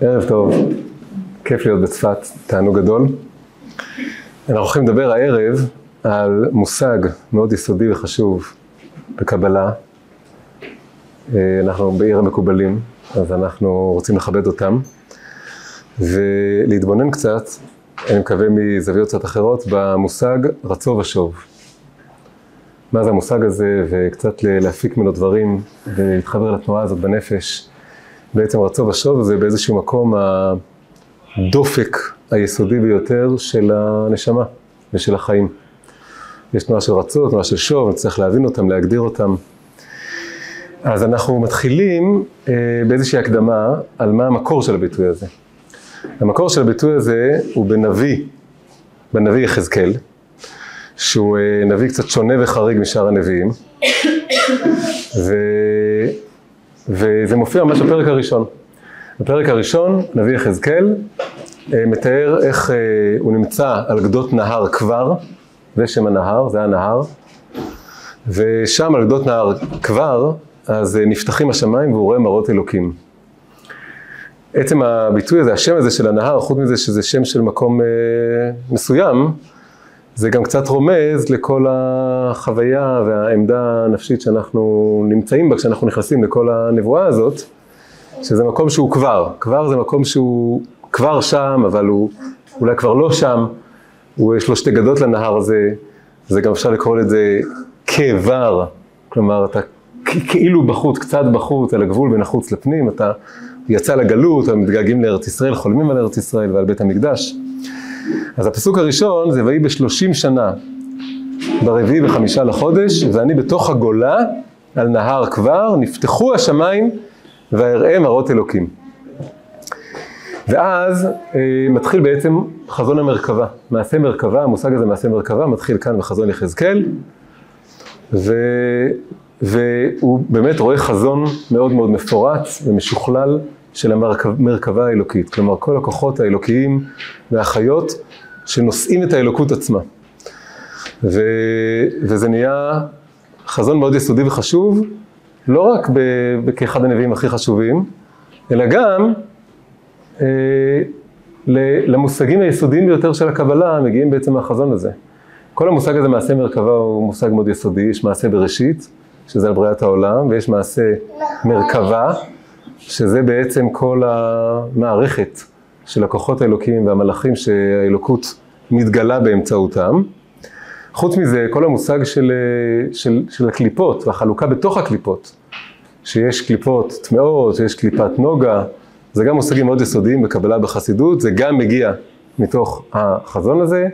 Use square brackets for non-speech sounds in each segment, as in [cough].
ערב טוב, כיף להיות בצפת, תענוג גדול. אנחנו הולכים לדבר הערב על מושג מאוד יסודי וחשוב בקבלה. אה, אנחנו בעיר המקובלים, אז אנחנו רוצים לכבד אותם ולהתבונן קצת, אני מקווה מזוויות קצת אחרות, במושג רצו ושוב. מה זה המושג הזה, וקצת להפיק ממנו דברים ולהתחבר לתנועה הזאת בנפש. בעצם רצו ושוב זה באיזשהו מקום הדופק היסודי ביותר של הנשמה ושל החיים. יש תנועה של רצו, תנועה של שוב, נצטרך להבין אותם, להגדיר אותם. אז אנחנו מתחילים אה, באיזושהי הקדמה על מה המקור של הביטוי הזה. המקור של הביטוי הזה הוא בנביא, בנביא יחזקאל, שהוא אה, נביא קצת שונה וחריג משאר הנביאים, [coughs] ו... וזה מופיע ממש בפרק הראשון. בפרק הראשון, נביא יחזקאל אה, מתאר איך אה, הוא נמצא על גדות נהר כבר, זה שם הנהר, זה הנהר, ושם על גדות נהר כבר, אז נפתחים השמיים והוא רואה מראות אלוקים. עצם הביטוי הזה, השם הזה של הנהר, חוץ מזה שזה שם של מקום אה, מסוים, זה גם קצת רומז לכל החוויה והעמדה הנפשית שאנחנו נמצאים בה כשאנחנו נכנסים לכל הנבואה הזאת, שזה מקום שהוא כבר, כבר זה מקום שהוא כבר שם, אבל הוא אולי כבר לא שם, הוא, יש לו שתי גדות לנהר הזה, זה גם אפשר לקרוא לזה כבר, כלומר אתה כאילו בחוץ, קצת בחוץ, על הגבול בין החוץ לפנים, אתה יצא לגלות, מתגעגעים לארץ ישראל, חולמים על ארץ ישראל ועל בית המקדש. אז הפסוק הראשון זה ויהי בשלושים שנה, ברביעי וחמישה לחודש, ואני בתוך הגולה, על נהר כבר, נפתחו השמיים ואראה מראות אלוקים. ואז אה, מתחיל בעצם חזון המרכבה, מעשה מרכבה, המושג הזה מעשה מרכבה, מתחיל כאן בחזון יחזקאל, ו, והוא באמת רואה חזון מאוד מאוד מפורץ ומשוכלל של המרכבה האלוקית, כלומר כל הכוחות האלוקיים והחיות שנושאים את האלוקות עצמה. ו, וזה נהיה חזון מאוד יסודי וחשוב, לא רק ב, כאחד הנביאים הכי חשובים, אלא גם אה, למושגים היסודיים ביותר של הקבלה מגיעים בעצם מהחזון הזה. כל המושג הזה, מעשה מרכבה, הוא מושג מאוד יסודי, יש מעשה בראשית, שזה על בריאת העולם, ויש מעשה מרכבה, שזה בעצם כל המערכת של הכוחות האלוקיים והמלאכים שהאלוקות מתגלה באמצעותם. חוץ מזה, כל המושג של, של, של הקליפות והחלוקה בתוך הקליפות, שיש קליפות טמאות, שיש קליפת נוגה, זה גם מושגים מאוד יסודיים בקבלה בחסידות, זה גם מגיע מתוך החזון הזה.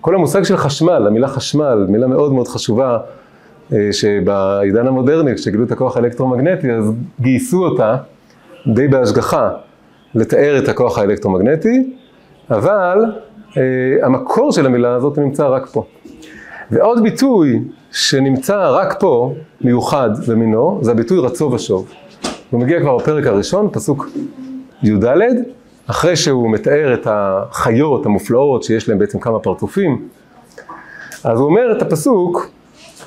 כל המושג של חשמל, המילה חשמל, מילה מאוד מאוד חשובה, אה, שבעידן המודרני, כשגילו את הכוח האלקטרומגנטי, אז גייסו אותה די בהשגחה לתאר את הכוח האלקטרומגנטי, אבל אה, המקור של המילה הזאת נמצא רק פה. ועוד ביטוי שנמצא רק פה, מיוחד במינו, זה הביטוי רצו ושוב. הוא מגיע כבר בפרק הראשון, פסוק י"ד, אחרי שהוא מתאר את החיות המופלאות שיש להם בעצם כמה פרצופים, אז הוא אומר את הפסוק,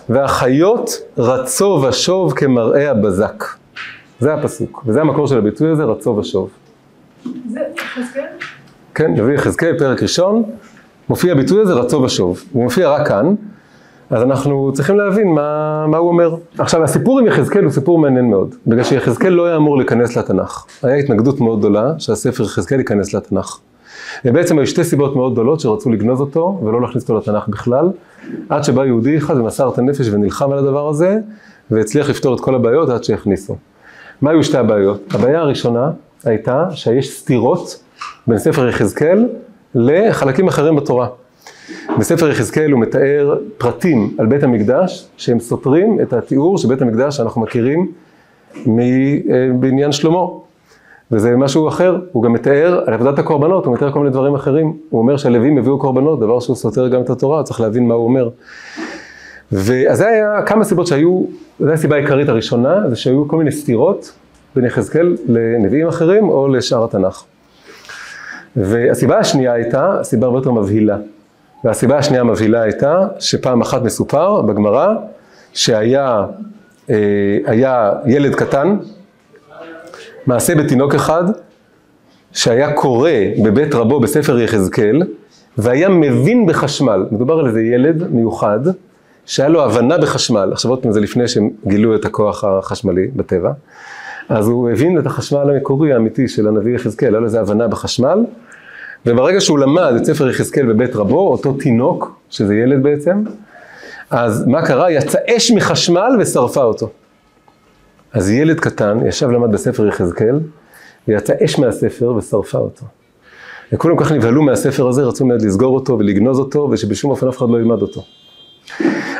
והחיות רצו ושוב כמראה הבזק. זה הפסוק, וזה המקור של הביטוי הזה, רצו ושוב. זה יחזקאל? כן, נביא יחזקאל, פרק ראשון, מופיע הביטוי הזה, רצו ושוב. הוא מופיע רק כאן, אז אנחנו צריכים להבין מה, מה הוא אומר. עכשיו, הסיפור עם יחזקאל הוא סיפור מעניין מאוד, בגלל שיחזקאל לא היה אמור להיכנס לתנ"ך. היה התנגדות מאוד גדולה שהספר יחזקאל ייכנס לתנ"ך. ובעצם היו שתי סיבות מאוד גדולות שרצו לגנוז אותו ולא להכניס אותו לתנ"ך בכלל, עד שבא יהודי אחד ומסר את הנפש ונלחם על הדבר הזה, והצליח לפתור את כל הבעיות עד שהכניסו. מה היו שתי הבעיות? הבעיה הראשונה הייתה שיש סתירות בין ספר יחזקאל לחלקים אחרים בתורה. בספר יחזקאל הוא מתאר פרטים על בית המקדש שהם סותרים את התיאור של בית המקדש שאנחנו מכירים בעניין שלמה. וזה משהו אחר, הוא גם מתאר על עבודת הקורבנות, הוא מתאר כל מיני דברים אחרים. הוא אומר שהלווים הביאו קורבנות, דבר שהוא סותר גם את התורה, צריך להבין מה הוא אומר. ואז זה היה כמה סיבות שהיו, זו הסיבה העיקרית הראשונה, זה שהיו כל מיני סתירות בין יחזקאל לנביאים אחרים או לשאר התנ"ך. והסיבה השנייה הייתה, הסיבה הרבה יותר מבהילה. והסיבה השנייה המבהילה הייתה שפעם אחת מסופר בגמרא שהיה אה, היה ילד קטן, מעשה בתינוק אחד, שהיה קורא בבית רבו בספר יחזקאל, והיה מבין בחשמל. מדובר על איזה ילד מיוחד, שהיה לו הבנה בחשמל. עכשיו עוד פעם זה לפני שהם גילו את הכוח החשמלי בטבע. אז הוא הבין את החשמל המקורי האמיתי של הנביא יחזקאל, היה לו איזה הבנה בחשמל. וברגע שהוא למד את ספר יחזקאל בבית רבו, אותו תינוק, שזה ילד בעצם, אז מה קרה? יצא אש מחשמל ושרפה אותו. אז ילד קטן ישב למד בספר יחזקאל, ויצא אש מהספר ושרפה אותו. וכולם כך נבהלו מהספר הזה, רצו מיד לסגור אותו ולגנוז אותו, ושבשום אופן אף אחד לא ילמד אותו.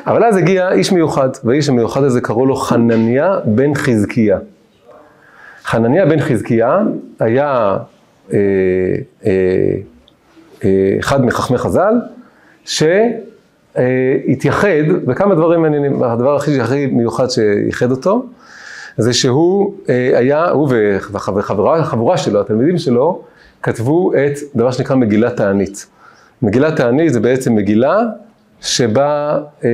אבל אז הגיע איש מיוחד, והאיש המיוחד הזה קראו לו חנניה בן חזקיה. חנניה בן חזקיה היה אה, אה, אה, אחד מחכמי חז"ל, שהתייחד בכמה דברים מעניינים. הדבר הכי, הכי מיוחד שייחד אותו, זה שהוא היה, הוא והחבורה שלו, התלמידים שלו, כתבו את דבר שנקרא מגילת תענית. מגילת תענית זה בעצם מגילה שבה אה,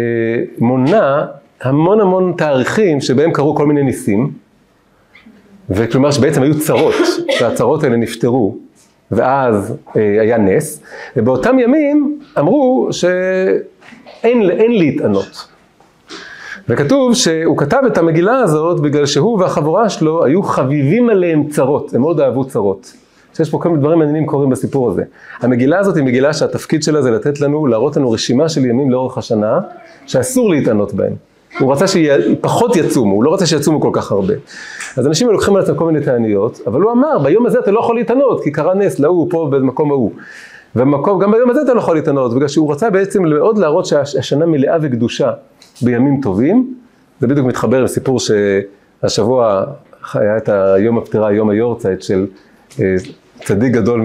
מונה המון המון תאריכים שבהם קרו כל מיני ניסים, וכלומר שבעצם היו צרות, [coughs] והצרות האלה נפתרו, ואז אה, היה נס, ובאותם ימים אמרו שאין להתענות. וכתוב שהוא כתב את המגילה הזאת בגלל שהוא והחבורה שלו היו חביבים עליהם צרות, הם מאוד אהבו צרות. שיש פה כל מיני דברים מעניינים קורים בסיפור הזה. המגילה הזאת היא מגילה שהתפקיד שלה זה לתת לנו, להראות לנו רשימה של ימים לאורך השנה, שאסור להתענות בהם. הוא רצה שפחות יצומו, הוא לא רצה שיצומו כל כך הרבה. אז אנשים לוקחים על עצמם כל מיני תעניות, אבל הוא אמר, ביום הזה אתה לא יכול להתענות, כי קרה נס להוא פה במקום ההוא. ומקום, גם ביום הזה אתה לא יכול להתענות, בגלל שהוא רצה בעצם מאוד להראות שהשנה מלאה וקדושה בימים טובים. זה בדיוק מתחבר לסיפור שהשבוע היה את היום הפטירה, יום היורצייט של אה, צדיק גדול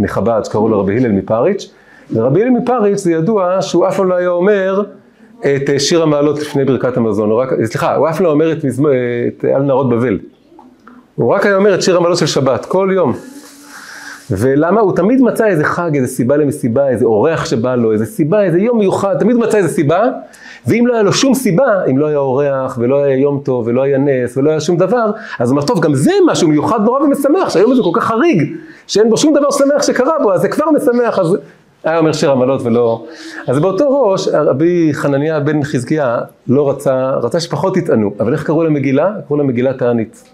מחב"ד שקראו לו רבי הלל מפריץ', ורבי הלל מפריץ' זה ידוע שהוא אף פעם לא היה אומר את אה, שיר המעלות לפני ברכת המזון, רק, סליחה, הוא אף לא אומר את, מזמ... את על נהרות בבל, הוא רק היה אומר את שיר המעלות של שבת, כל יום. ולמה? הוא תמיד מצא איזה חג, איזה סיבה למסיבה, איזה אורח שבא לו, איזה סיבה, איזה יום מיוחד, תמיד מצא איזה סיבה, ואם לא היה לו שום סיבה, אם לא היה אורח, ולא היה יום טוב, ולא היה נס, ולא היה שום דבר, אז הוא אומר, טוב, גם זה משהו מיוחד נורא ומשמח, שהיום הזה כל כך חריג, שאין בו שום דבר שמח שקרה בו, אז זה כבר משמח, אז היה אומר שיר המעלות ולא... אז באותו ראש, רבי חנניה בן חזקיה לא רצה, רצה שפחות יטענו, אבל איך קראו למגילה? קראו למגילה תענית.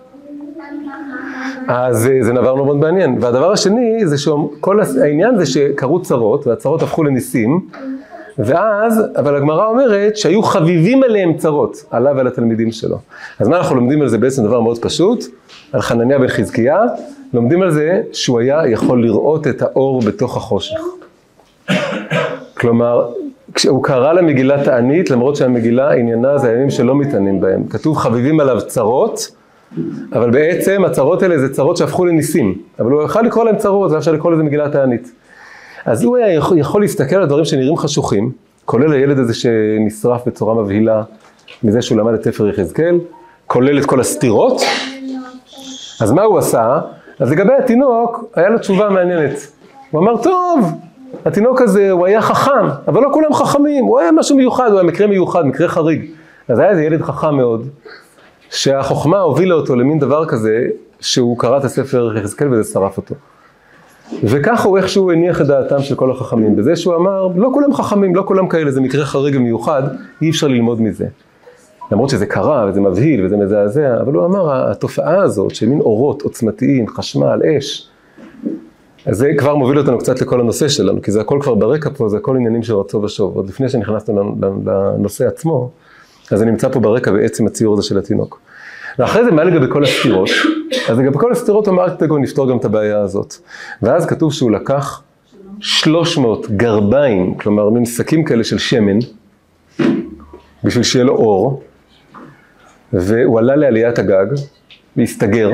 אז זה דבר מאוד מעניין. והדבר השני, זה שכל העניין זה שקרו צרות, והצרות הפכו לניסים, ואז, אבל הגמרא אומרת שהיו חביבים עליהם צרות, עליו ועל התלמידים שלו. אז מה אנחנו לומדים על זה בעצם דבר מאוד פשוט, על חנניה בן חזקיה, לומדים על זה שהוא היה יכול לראות את האור בתוך החושך. כלומר, כשהוא קרא למגילת תענית, למרות שהמגילה עניינה זה הימים שלא מתענים בהם. כתוב חביבים עליו צרות, אבל בעצם הצרות האלה זה צרות שהפכו לניסים. אבל הוא יכל לקרוא להם צרות, זה אפשר לקרוא לזה מגילת תענית. אז הוא היה יכול, יכול להסתכל על דברים שנראים חשוכים, כולל הילד הזה שנשרף בצורה מבהילה מזה שהוא למד את ספר יחזקאל, כולל את כל הסתירות. אז מה הוא עשה? אז לגבי התינוק, היה לו תשובה מעניינת. הוא אמר, טוב, התינוק הזה, הוא היה חכם, אבל לא כולם חכמים, הוא היה משהו מיוחד, הוא היה מקרה מיוחד, מקרה חריג. אז היה איזה ילד חכם מאוד, שהחוכמה הובילה אותו למין דבר כזה, שהוא קרא את הספר יחזקאל וזה שרף אותו. וככה הוא איכשהו הניח את דעתם של כל החכמים, בזה שהוא אמר, לא כולם חכמים, לא כולם כאלה, זה מקרה חריג ומיוחד, אי אפשר ללמוד מזה. למרות שזה קרה וזה מבהיל וזה מזעזע, אבל הוא אמר, התופעה הזאת של מין אורות עוצמתיים, חשמל, אש, אז זה כבר מוביל אותנו קצת לכל הנושא שלנו, כי זה הכל כבר ברקע פה, זה הכל עניינים של רצו ושוב. עוד לפני שנכנסנו לנושא עצמו, אז זה נמצא פה ברקע בעצם הציור הזה של התינוק. ואחרי זה, מה לגבי כל הסתירות? אז לגבי כל הסתירות אמר ארקטגון נפתור גם את הבעיה הזאת. ואז כתוב שהוא לקח 300 גרביים, כלומר מין שקים כאלה של שמן, בשביל שיהיה לו אור, והוא עלה לעליית הגג, והסתגר,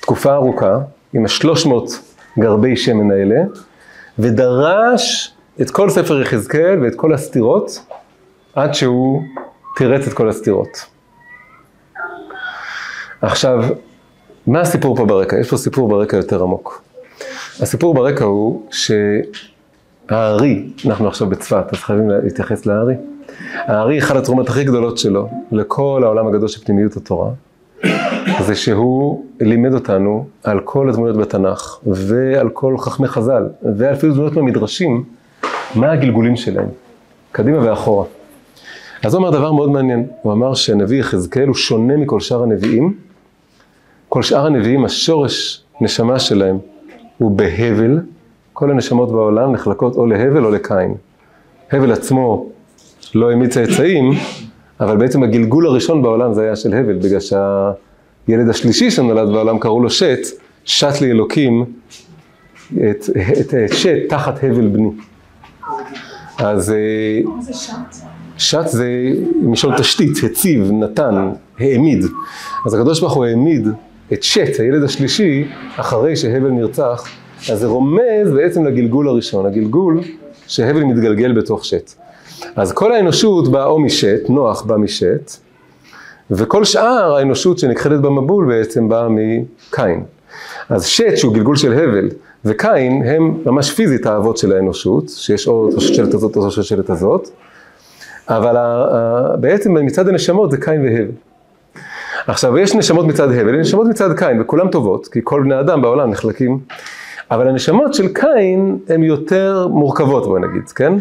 תקופה ארוכה, עם השלוש מאות גרבי שמן האלה, ודרש את כל ספר יחזקאל ואת כל הסתירות, עד שהוא תירץ את כל הסתירות. עכשיו, מה הסיפור פה ברקע? יש פה סיפור ברקע יותר עמוק. הסיפור ברקע הוא שהארי, אנחנו עכשיו בצפת, אז חייבים להתייחס לארי. הארי, אחת התרומות הכי גדולות שלו לכל העולם הגדול של פנימיות התורה, זה שהוא לימד אותנו על כל הדמויות בתנ"ך, ועל כל חכמי חז"ל, ואפילו דמויות מהמדרשים, מה הגלגולים שלהם, קדימה ואחורה. אז הוא אמר דבר מאוד מעניין, הוא אמר שהנביא יחזקאל הוא שונה מכל שאר הנביאים. כל שאר הנביאים, השורש נשמה שלהם הוא בהבל, כל הנשמות בעולם נחלקות או להבל או לקין. הבל עצמו לא העמיד צאצאים, אבל בעצם הגלגול הראשון בעולם זה היה של הבל, בגלל שהילד השלישי שנולד בעולם קראו לו שת, שת לי אלוקים את, את, את שת תחת הבל בני. אז אה, זה שט? שת זה משול תשתית, הציב, נתן, העמיד. אז הקדוש ברוך הוא העמיד את שת, הילד השלישי, אחרי שהבל נרצח, אז זה רומז בעצם לגלגול הראשון, הגלגול שהבל מתגלגל בתוך שת. אז כל האנושות באה או משת, נוח בא משת, וכל שאר האנושות שנכחדת במבול בעצם באה מקין. אז שת שהוא גלגול של הבל, וקין הם ממש פיזית האבות של האנושות, שיש או השושלת הזאת או השושלת הזאת, אבל בעצם מצד הנשמות זה קין והבל. עכשיו, יש נשמות מצד הבל, יש נשמות מצד קין, וכולן טובות, כי כל בני אדם בעולם נחלקים, אבל הנשמות של קין הן יותר מורכבות, בואי נגיד, כן?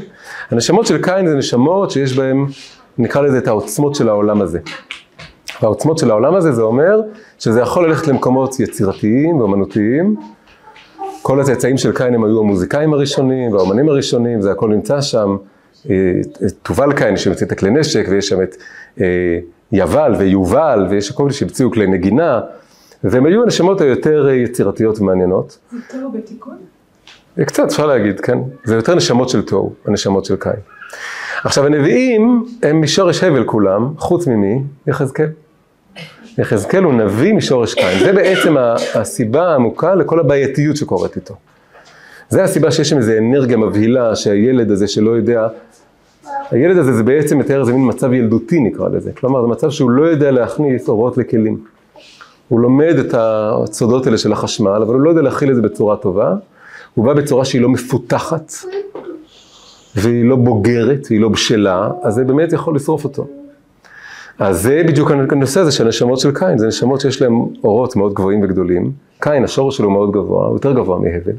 הנשמות של קין זה נשמות שיש בהן, נקרא לזה את העוצמות של העולם הזה. והעוצמות של העולם הזה זה אומר שזה יכול ללכת למקומות יצירתיים ואומנותיים. כל הצאצאים של קין הם היו המוזיקאים הראשונים והאומנים הראשונים, זה הכל נמצא שם. אה, תובל קין שהמציא את הכלי נשק, ויש שם את אה, יבל ויובל, ויש כל מיני שהמציאו כלי נגינה, והם היו הנשמות היותר אה, יצירתיות ומעניינות. זה תוהו בתיקון? קצת אפשר להגיד, כן? זה יותר נשמות של תוהו, הנשמות של קין. עכשיו הנביאים הם משורש הבל כולם, חוץ ממי? יחזקאל. יחזקאל הוא נביא משורש קין. זה בעצם הסיבה העמוקה לכל הבעייתיות שקורית איתו. זה הסיבה שיש שם איזו אנרגיה מבהילה שהילד הזה שלא יודע, הילד הזה זה בעצם מתאר איזה מין מצב ילדותי נקרא לזה. כלומר זה מצב שהוא לא יודע להכניס אורות לכלים. הוא לומד את הסודות האלה של החשמל, אבל הוא לא יודע להכיל את זה בצורה טובה. הוא בא בצורה שהיא לא מפותחת, והיא לא בוגרת, והיא לא בשלה, אז זה באמת יכול לשרוף אותו. אז זה בדיוק הנושא הזה של הנשמות של קין, זה נשמות שיש להן אורות מאוד גבוהים וגדולים. קין, השורש שלו מאוד גבוה, הוא יותר גבוה מהבל,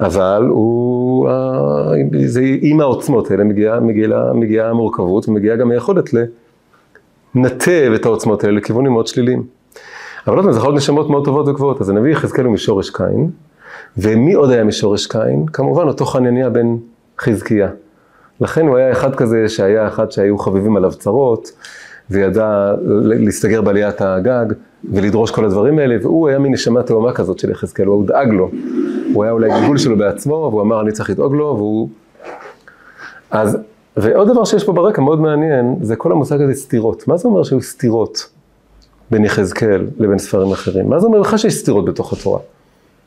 אבל הוא, אה, זה עם העוצמות האלה מגיעה, מגיעה, מגיעה המורכבות, ומגיעה גם היכולת לנתב את העוצמות האלה לכיוונים מאוד שליליים. אבל עוד פעם, זה יכול להיות נשמות מאוד טובות וגבוהות, אז הנביא יחזקאל הוא משורש קין, ומי עוד היה משורש קין? כמובן אותו חנניה בן חזקיה. לכן הוא היה אחד כזה שהיה אחד שהיו חביבים עליו צרות, וידע להסתגר בעליית הגג, ולדרוש כל הדברים האלה, והוא היה מין נשמה תאומה כזאת של יחזקאל, הוא דאג לו. הוא היה אולי גלגול שלו בעצמו, והוא אמר אני צריך לדאוג לו, והוא... אז, ועוד דבר שיש פה ברקע מאוד מעניין, זה כל המושג הזה סתירות. מה זה אומר שהיו סתירות בין יחזקאל לבין ספרים אחרים? מה זה אומר לך שיש סתירות בתוך התורה?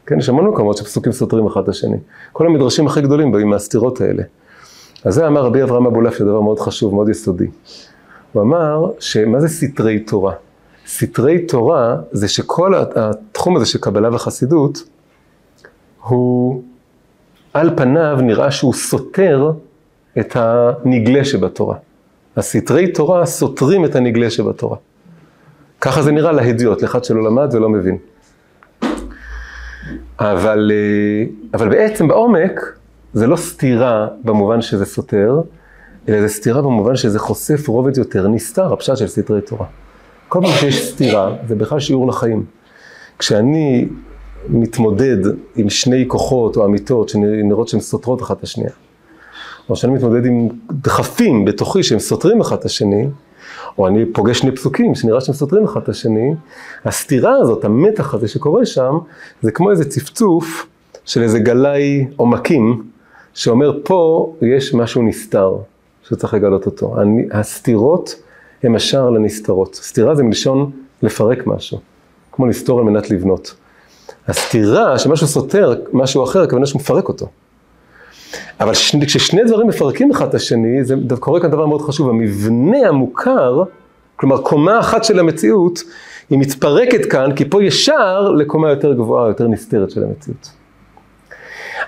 כן, יש המון מקומות שפסוקים סותרים אחד את השני. כל המדרשים הכי גדולים באים מהסתירות האלה. אז זה אמר רבי אברהם אבולעפיה, דבר מאוד חשוב, מאוד יסודי. הוא אמר שמה זה סתרי תורה? סתרי תורה זה שכל התחום הזה של קבלה וחסידות, הוא על פניו נראה שהוא סותר את הנגלה שבתורה. הסתרי תורה סותרים את הנגלה שבתורה. ככה זה נראה להדיוט, לאחד שלא למד ולא מבין. אבל, אה, אבל בעצם בעומק זה לא סתירה במובן שזה סותר, אלא זה סתירה במובן שזה חושף רובד יותר נסתר, הפשט של סתרי תורה. כל פעם שיש סתירה, זה בכלל שיעור לחיים. כשאני מתמודד עם שני כוחות או אמיתות שנראות שהן סותרות אחת את השנייה, או שאני מתמודד עם דחפים בתוכי שהם סותרים אחד את השני, או אני פוגש שני פסוקים שנראה שהם סותרים אחד את השני, הסתירה הזאת, המתח הזה שקורה שם, זה כמו איזה צפצוף של איזה גלאי עומקים, שאומר פה יש משהו נסתר, שצריך לגלות אותו. אני, הסתירות הם השער לנסתרות. סתירה זה מלשון לפרק משהו, כמו לסתור על מנת לבנות. הסתירה, שמשהו סותר משהו אחר, הכוונה שהוא מפרק אותו. אבל ש... כששני דברים מפרקים אחד את השני, זה קורה כאן דבר מאוד חשוב, המבנה המוכר, כלומר קומה אחת של המציאות, היא מתפרקת כאן, כי פה יש שער לקומה יותר גבוהה, יותר נסתרת של המציאות.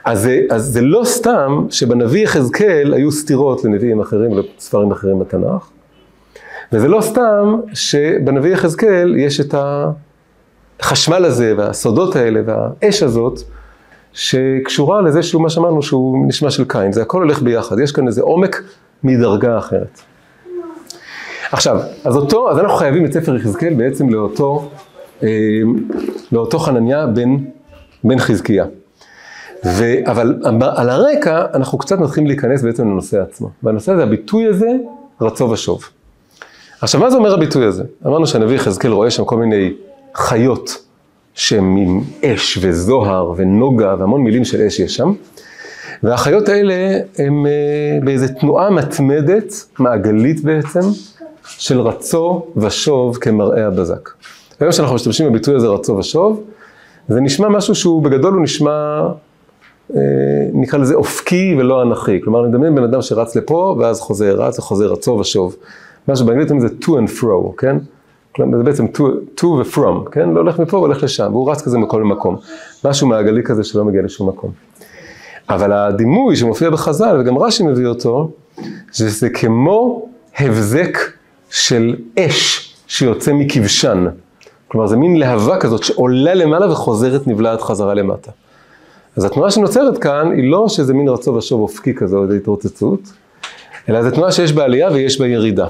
אז זה, אז זה לא סתם שבנביא יחזקאל היו סתירות לנביאים אחרים ולספרים אחרים בתנ"ך, וזה לא סתם שבנביא יחזקאל יש את החשמל הזה והסודות האלה והאש הזאת, שקשורה לזה שהוא, מה שאמרנו, שהוא נשמע של קין. זה הכל הולך ביחד, יש כאן איזה עומק מדרגה אחרת. עכשיו, אז אותו, אז אנחנו חייבים את ספר יחזקאל בעצם לאותו, אה, לאותו חנניה בן, בן חזקיה. ו, אבל על הרקע אנחנו קצת מתחילים להיכנס בעצם לנושא עצמו. והנושא הזה, הביטוי הזה, רצו ושוב. עכשיו, מה זה אומר הביטוי הזה? אמרנו שהנביא יחזקאל רואה שם כל מיני חיות שהן עם אש וזוהר ונוגה והמון מילים של אש יש שם. והחיות האלה הן אה, באיזו תנועה מתמדת, מעגלית בעצם, של רצו ושוב כמראה הבזק. היום שאנחנו משתמשים בביטוי הזה רצו ושוב, זה נשמע משהו שהוא בגדול הוא נשמע, אה, נקרא לזה אופקי ולא אנכי. כלומר, אני מדמיין בן אדם שרץ לפה ואז חוזר, רץ וחוזר, רצו ושוב. מה שבאנגלית זה to and fro, כן? כלומר, זה בעצם to, to ו-from, כן? לא הולך מפה והולך לשם, והוא רץ כזה מכל מקום. משהו מעגלי כזה שלא מגיע לשום מקום. אבל הדימוי שמופיע בחז"ל, וגם רש"י מביא אותו, שזה כמו הבזק של אש שיוצא מכבשן. כלומר, זה מין להבה כזאת שעולה למעלה וחוזרת נבלעת חזרה למטה. אז התנועה שנוצרת כאן היא לא שזה מין רצו ושוב אופקי כזה או איזו התרוצצות, אלא זו תנועה שיש בה עלייה ויש בה ירידה.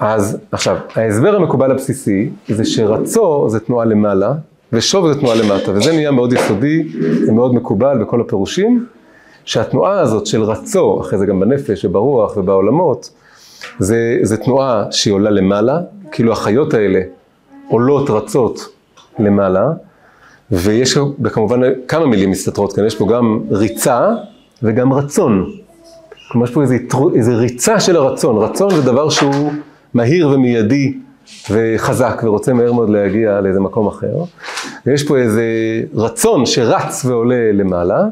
אז עכשיו, ההסבר המקובל הבסיסי זה שרצו זה תנועה למעלה ושוב זה תנועה למטה, וזה נהיה מאוד יסודי ומאוד מקובל בכל הפירושים, שהתנועה הזאת של רצו, אחרי זה גם בנפש וברוח ובעולמות, זה, זה תנועה שהיא עולה למעלה, כאילו החיות האלה עולות רצות למעלה, ויש כמובן כמה מילים מסתתרות כאן, יש פה גם ריצה וגם רצון. כלומר יש פה איזו, איזו ריצה של הרצון, רצון זה דבר שהוא מהיר ומיידי וחזק ורוצה מהר מאוד להגיע לאיזה מקום אחר. ויש פה איזה רצון שרץ ועולה למעלה,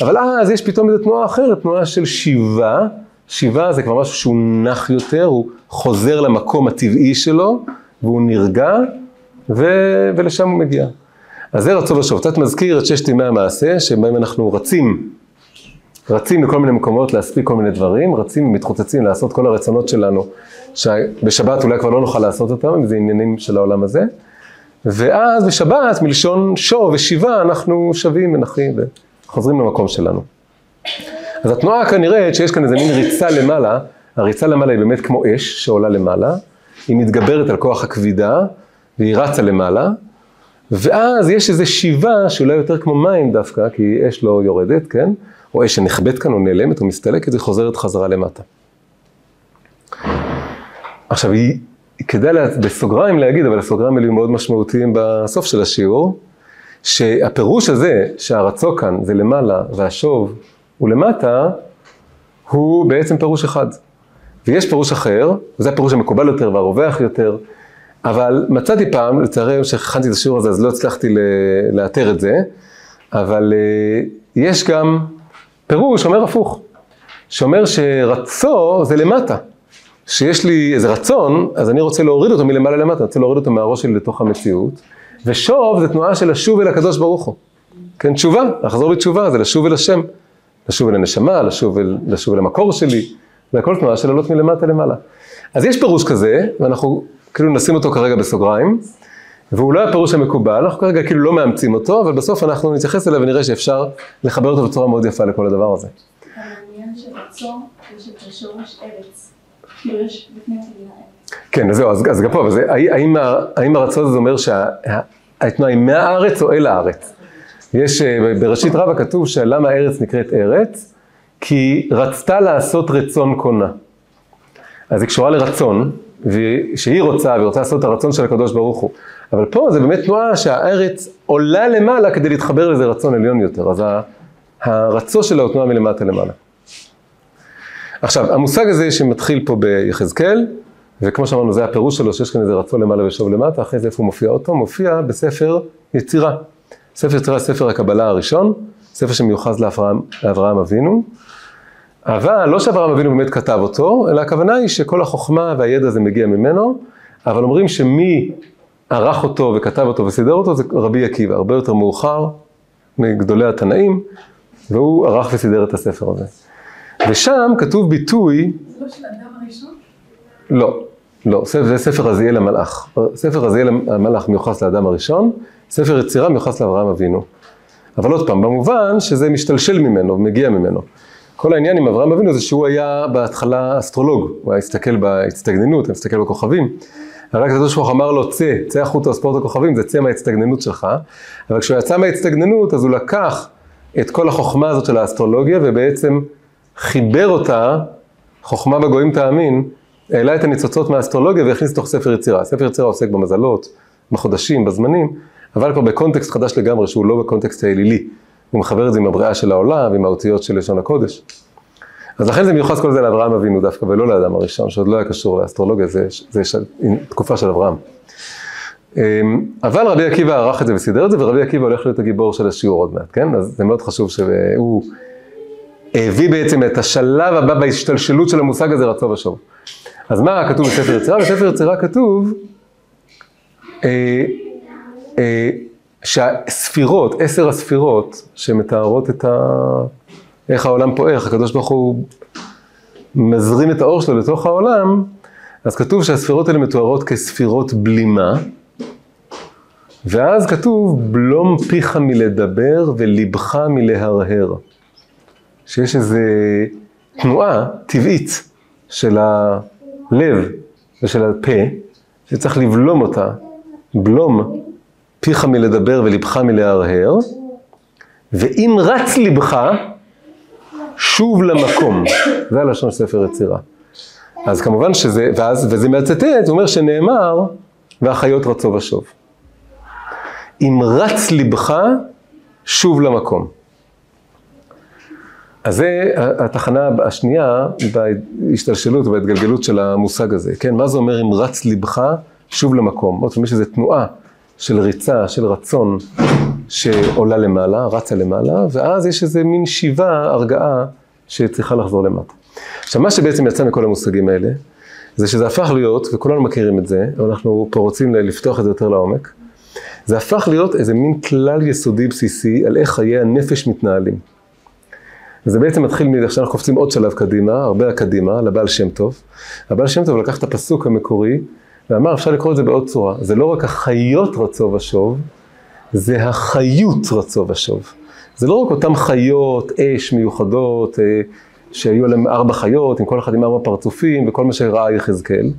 אבל אז יש פתאום איזו תנועה אחרת, תנועה של שיבה. שיבה זה כבר משהו שהוא נח יותר, הוא חוזר למקום הטבעי שלו, והוא נרגע, ו... ולשם הוא מגיע. אז זה רצון ושוב. קצת מזכיר את ששת ימי המעשה, שבהם אנחנו רצים, רצים לכל מיני מקומות להספיק כל מיני דברים, רצים ומתחוצצים לעשות כל הרצונות שלנו, שבשבת אולי כבר לא נוכל לעשות אותם, זה עניינים של העולם הזה. ואז בשבת, מלשון שוב ושיבה, אנחנו שבים ונחים וחוזרים למקום שלנו. אז התנועה כנראה שיש כאן איזה מין ריצה למעלה, הריצה למעלה היא באמת כמו אש שעולה למעלה, היא מתגברת על כוח הכבידה והיא רצה למעלה, ואז יש איזו שיבה שאולי יותר כמו מים דווקא, כי אש לא יורדת, כן? או אש שנחבאת כאן או נעלמת או מסתלקת, היא חוזרת חזרה למטה. עכשיו, היא, כדאי לה, בסוגריים להגיד, אבל הסוגריים האלה מאוד משמעותיים בסוף של השיעור, שהפירוש הזה, שהרצו כאן זה למעלה והשוב הוא למטה, הוא בעצם פירוש אחד. ויש פירוש אחר, וזה הפירוש המקובל יותר והרווח יותר, אבל מצאתי פעם, לצערי כשהכנתי את השיעור הזה אז לא הצלחתי לאתר את זה, אבל uh, יש גם פירוש שאומר הפוך, שאומר שרצו זה למטה. שיש לי איזה רצון, אז אני רוצה להוריד אותו מלמעלה למטה, אני רוצה להוריד אותו מהראש שלי לתוך המציאות, ושוב זה תנועה של לשוב אל הקדוש ברוך הוא. כן, תשובה, לחזור בתשובה, זה לשוב אל השם. לשוב אל הנשמה, לשוב אל, לשוב אל המקור שלי, זה הכל תנועה של לעלות מלמטה למעלה. אז יש פירוש כזה, ואנחנו כאילו נשים אותו כרגע בסוגריים, והוא לא הפירוש המקובל, אנחנו כרגע כאילו לא מאמצים אותו, אבל בסוף אנחנו נתייחס אליו ונראה שאפשר לחבר אותו בצורה מאוד יפה לכל הדבר הזה. העניין של רצון, יש את השורש ארץ. כן, אז זהו, אז, גם פה, אבל האם, הרצון הזה אומר שהתנועה היא מהארץ או אל הארץ? יש, אה, בראשית רבה כתוב שלמה ארץ נקראת ארץ? כי רצתה לעשות רצון קונה. אז היא קשורה לרצון, שהיא רוצה, והיא רוצה לעשות את הרצון של הקדוש ברוך הוא. אבל פה זה באמת תנועה שהארץ עולה למעלה כדי להתחבר לאיזה רצון עליון יותר. אז הרצו שלה הוא תנועה מלמטה למעלה. עכשיו, המושג הזה שמתחיל פה ביחזקאל, וכמו שאמרנו, זה הפירוש שלו, שיש כאן איזה רצון למעלה ושוב למטה, אחרי זה איפה הוא מופיע אותו? מופיע בספר יצירה. ספר יצירה, ספר הקבלה הראשון, ספר שמיוחס לאברהם, לאברהם אבינו, אבל לא שאברהם אבינו באמת כתב אותו, אלא הכוונה היא שכל החוכמה והידע הזה מגיע ממנו, אבל אומרים שמי ערך אותו וכתב אותו וסידר אותו זה רבי עקיבא, הרבה יותר מאוחר מגדולי התנאים, והוא ערך וסידר את הספר הזה. ושם כתוב ביטוי... זה לא של אדם הראשון? לא. לא, זה ספר רזיאל המלאך. ספר רזיאל המלאך מיוחס לאדם הראשון, ספר יצירה מיוחס לאברהם אבינו. אבל עוד פעם, במובן שזה משתלשל ממנו ומגיע ממנו. כל העניין עם אברהם אבינו זה שהוא היה בהתחלה אסטרולוג, הוא היה הסתכל בהצטגננות, היה מסתכל בכוכבים. רק הקדוש ברוך אמר לו, צא, צא החוצה ספורט הכוכבים, זה צא מההצטגננות שלך. אבל כשהוא יצא מההצטגננות, אז הוא לקח את כל החוכמה הזאת של האסטרולוגיה, ובעצם חיבר אותה, חוכמה בגויים תאמין, העלה את הניצוצות מהאסטרולוגיה והכניס לתוך ספר יצירה. ספר יצירה עוסק במזלות, בחודשים, בזמנים, אבל כבר בקונטקסט חדש לגמרי, שהוא לא בקונטקסט האלילי. הוא מחבר את זה עם הבריאה של העולם ועם האותיות של לשון הקודש. אז לכן זה מיוחס כל זה לאברהם אבינו דווקא, ולא לאדם הראשון, שעוד לא היה קשור לאסטרולוגיה, זה, זה ש... תקופה של אברהם. אמ, אבל רבי עקיבא ערך את זה וסידר את זה, ורבי עקיבא הולך להיות הגיבור של השיעור עוד מעט, כן? אז זה מאוד חשוב שהוא הביא בעצם את השלב הבא בהשתלשלות של המושג הזה רצו ושוב. אז מה כתוב בספר יצירה? בספר יצירה כתוב אה, אה, שהספירות, עשר הספירות שמתארות את ה... איך העולם פועל, איך הקדוש ברוך הוא מזרים את האור שלו לתוך העולם, אז כתוב שהספירות האלה מתוארות כספירות בלימה, ואז כתוב בלום פיך מלדבר וליבך מלהרהר. שיש איזו תנועה טבעית של הלב ושל הפה, שצריך לבלום אותה, בלום פיך מלדבר וליבך מלהרהר, ואם רץ ליבך, שוב למקום. זה הלשון של ספר יצירה. אז כמובן שזה, ואז, וזה מהצטט, זה אומר שנאמר, והחיות רצו ושוב. אם רץ ליבך, שוב למקום. אז זה התחנה השנייה בהשתלשלות ובהתגלגלות של המושג הזה, כן? מה זה אומר אם רץ ליבך, שוב למקום? עוד פעם יש איזו תנועה של ריצה, של רצון, שעולה למעלה, רצה למעלה, ואז יש איזה מין שיבה, הרגעה, שצריכה לחזור למטה. עכשיו, מה שבעצם יצא מכל המושגים האלה, זה שזה הפך להיות, וכולנו מכירים את זה, אנחנו פה רוצים לפתוח את זה יותר לעומק, זה הפך להיות איזה מין כלל יסודי בסיסי על איך חיי הנפש מתנהלים. וזה בעצם מתחיל מאיך שאנחנו קופצים עוד שלב קדימה, הרבה קדימה, לבעל שם טוב. הבעל שם טוב לקח את הפסוק המקורי, ואמר, אפשר לקרוא את זה בעוד צורה. זה לא רק החיות רצו ושוב, זה החיות רצו ושוב. זה לא רק אותן חיות אש מיוחדות, אה, שהיו להם ארבע חיות, עם כל אחד עם ארבע פרצופים, וכל מה שראה יחזקאל,